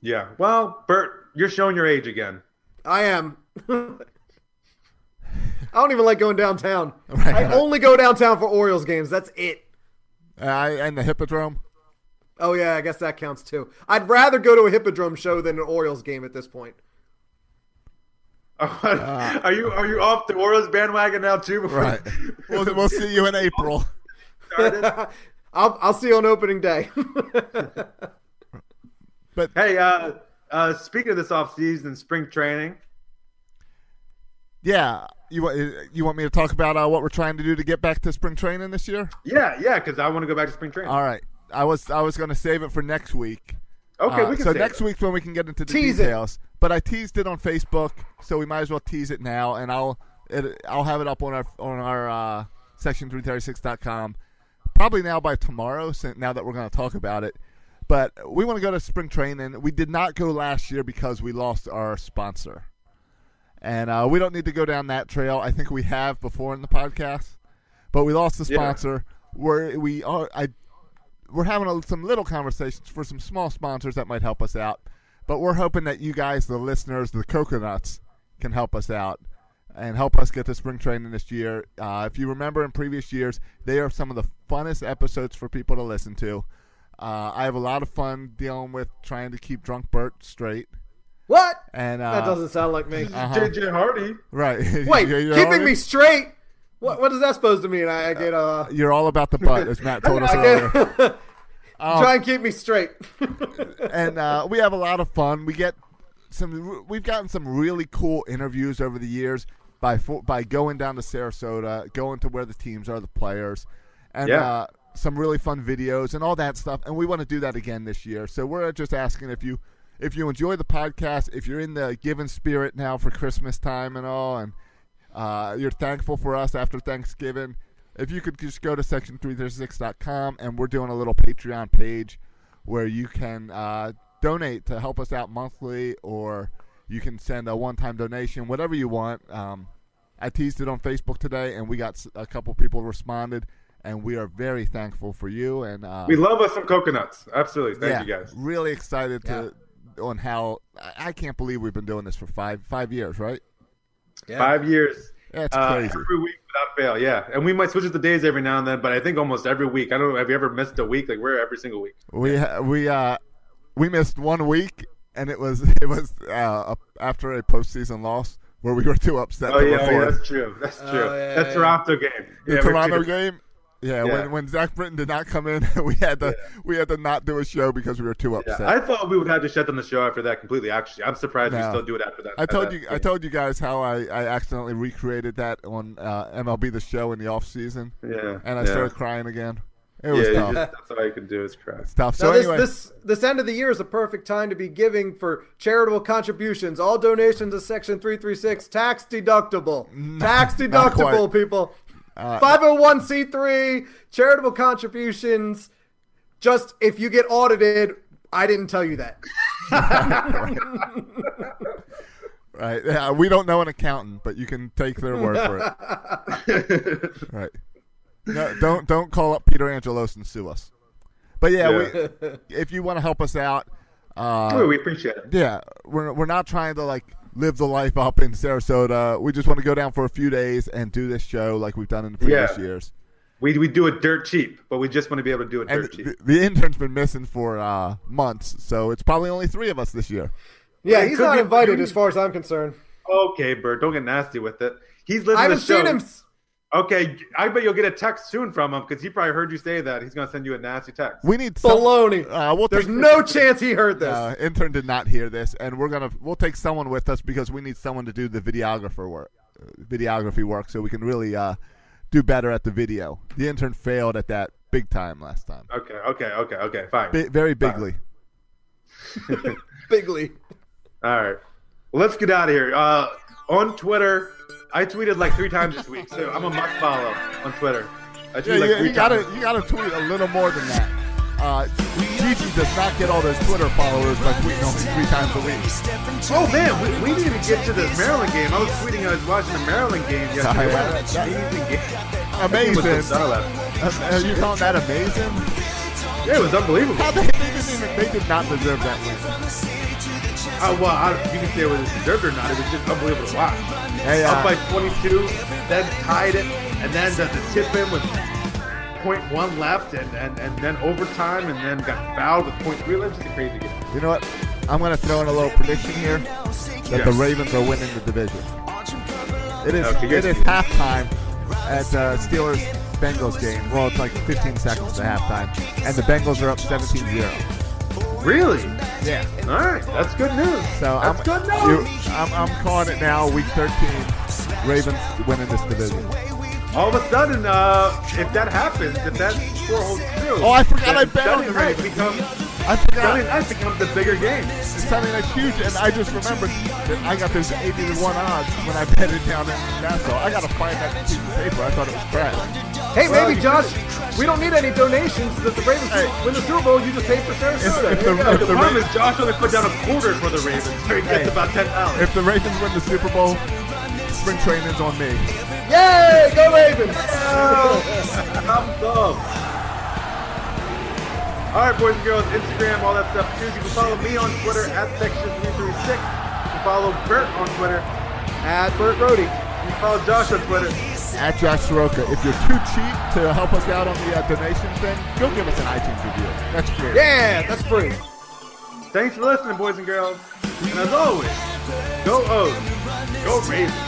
Yeah. Well, Bert, you're showing your age again. I am. I don't even like going downtown. Right. I only go downtown for Orioles games. That's it. Uh, and the hippodrome. Oh yeah, I guess that counts too. I'd rather go to a Hippodrome show than an Orioles game at this point. are you are you off the Orioles bandwagon now too? Before Right. we'll, we'll see you in April. I'll I'll see you on opening day. But hey, uh, uh, speaking of this off season, spring training. Yeah, you want you want me to talk about uh, what we're trying to do to get back to spring training this year? Yeah, yeah, because I want to go back to spring training. All right. I was I was going to save it for next week. Okay, Uh, we can so next it. week's when we can get into the Tease it. details. But I teased it on Facebook, so we might as well tease it now, and I'll it, I'll have it up on our on our uh, section336.com probably now by tomorrow. Since now that we're going to talk about it, but we want to go to spring training. We did not go last year because we lost our sponsor, and uh, we don't need to go down that trail. I think we have before in the podcast, but we lost the Yeah. sponsor. We're we are I we're having a, some little conversations for some small sponsors that might help us out. But we're hoping that you guys, the listeners, the coconuts, can help us out and help us get to spring training this year. Uh, if you remember in previous years, they are some of the funnest episodes for people to listen to. Uh, I have a lot of fun dealing with trying to keep drunk Bert straight. What? And uh, That doesn't sound like me. uh-huh. JJ Hardy. right. Wait, You're- you're keeping all- me straight. What what is that supposed to mean? I, I get uh. You're all about the butt, as Matt told us earlier. get, Um, Try and keep me straight. and uh, we have a lot of fun. We get some. We've gotten some really cool interviews over the years by fo- by going down to Sarasota, going to where the teams are, the players, and Yeah. uh, some really fun videos and all that stuff. And we want to do that again this year. So we're just asking if you if you enjoy the podcast, if you're in the giving spirit now for Christmas time and all, and uh, you're thankful for us after Thanksgiving. If you could just go to section336.com and we're doing a little Patreon page where you can uh, donate to help us out monthly or you can send a one time donation, whatever you want. Um, I teased it on Facebook today and we got a couple people responded and we are very thankful for you. And uh, We love us some coconuts. Absolutely. Thank yeah, you guys. Really excited to on how I- I can't believe we've been doing this for five five years, right? Five years. That's uh, crazy. Every week without fail, yeah. And we might switch it the days every now and then, but I think almost every week. I don't know. Have you ever missed a week? Like we're every single week. We ha- we uh we missed one week, and it was it was uh, after a postseason loss where we were too upset. Oh to yeah, oh, yeah, that's true. That's Oh, true. yeah, that yeah. Toronto game. the Yeah, Toronto game. Yeah, Yeah. when when Zach Britton did not come in, we had to we had to not do a show because we were too Yeah, upset. I thought we would have to shut down the show after that completely. Actually, I'm surprised we still do it after that. I told that you I told you guys how I, I accidentally recreated that on uh, MLB the Show in the off season, Yeah. and I yeah. started crying again. It Yeah, was you tough. just- that's all you can do is cry. It's tough. So now, this, anyway, this this end of the year is a perfect time to be giving for charitable contributions. All donations to Section 336 tax deductible. Tax not quite. deductible, people. Uh, 501c3 charitable contributions. Just if you get audited, I didn't tell you that. right? Yeah, we don't know an accountant, but you can take their word for it. right. No, don't don't call up Peter Angelos and sue us. But yeah, We, if you want to help us out, uh, Oh, we appreciate it. yeah, we're we're not trying to like live the life up in Sarasota. We just want to go down for a few days and do this show like we've done in the previous Yeah. years. We, we do it dirt cheap, but we just want to be able to do it And dirt cheap. the, the intern's been missing for uh, months, so it's probably only three of us this year. Yeah, he's not invited as far as I'm concerned. Okay, Bert, don't get nasty with it. He's listening I haven't the show. seen him. S- Okay, I bet you'll get a text soon from him because he probably heard you say that. He's gonna send you a nasty text. We need some, Baloney. Uh, we'll There's take- no chance he heard this. Uh, intern did not hear this, and we're gonna we'll take someone with us because we need someone to do the videographer work, uh, videography work, so we can really uh, do better at the video. The intern failed at that big time last time, Okay, okay, okay, okay, fine. Bi- very bigly. Bigly. All right, let's get out of here. Uh, on Twitter, I tweeted like three times this week, so I'm a must follow on Twitter. I Yeah, tweeted like you, three you gotta times. you gotta tweet a little more than that. Uh, Gigi does not get all those Twitter followers by tweeting only three times a week. Oh man, we, we need to get to the Maryland game. I was tweeting. I was watching the Maryland game yesterday. That- amazing game. Amazing. It was bizarre. Uh, are you calling that amazing? Yeah, it was unbelievable. How they, they didn't even they did not deserve that win. Oh, well, I, you can say whether it deserved or not. It was just unbelievable to watch. Hey, uh, Up by 22, then tied it, and then the, the tip in with point one left, and, and, and then overtime, and then got fouled with point three left. Just a crazy game. You know what? I'm going to throw in a little prediction here that the Ravens are winning the division. It is Okay, it halftime at uh, Steelers Bengals game. Well, it's like 15 seconds to halftime, and the Bengals are up 17-0. Really? Yeah. All right, that's good news. So that's I'm, good you- I'm I'm calling it now. Week 13, Ravens winning this division. All of a sudden, uh, if that happens, if that score holds true, Oh, I forgot I bet on the Ravens. becomes I forgot. Sunday night becomes the bigger game. It's Sunday night's huge, and I just remembered that I got those 80 to 1 odds when I bet it down in Nassau. I got to find that piece of paper. I thought it was crap. Hey, Well, maybe Josh, we don't need any donations. If the Ravens Hey. win the Super Bowl, you just pay for Sarasota. if There the- you if The the problem Ra- is Josh only put down a quarter for the Ravens, so he gets Hey. about ten dollars. If the Ravens win the Super Bowl, spring training's on me. Yay! Go Ravens! Thumbs up. All right, boys and girls, Instagram, all that stuff too. You can follow me on Twitter at section336. You can follow Bert on Twitter. At Bert Rohde. You can follow Josh on Twitter. At Josh Soroka. If you're too cheap to help us out on the uh, donation thing, go give us an iTunes review. That's free. Yeah, that's free. Thanks for listening, boys and girls. And as always, go O's, go Ravens.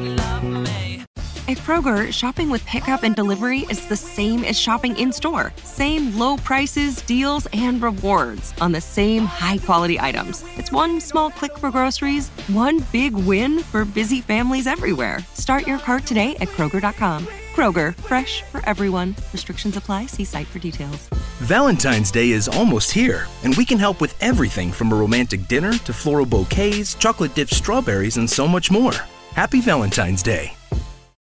At Kroger, shopping with pickup and delivery is the same as shopping in store. Same low prices, deals, and rewards on the same high quality items. It's one small click for groceries, one big win for busy families everywhere. Start your cart today at Kroger.com. Kroger, fresh for everyone. Restrictions apply. See site for details. Valentine's Day is almost here, and we can help with everything from a romantic dinner to floral bouquets, chocolate dipped strawberries, and so much more. Happy Valentine's Day.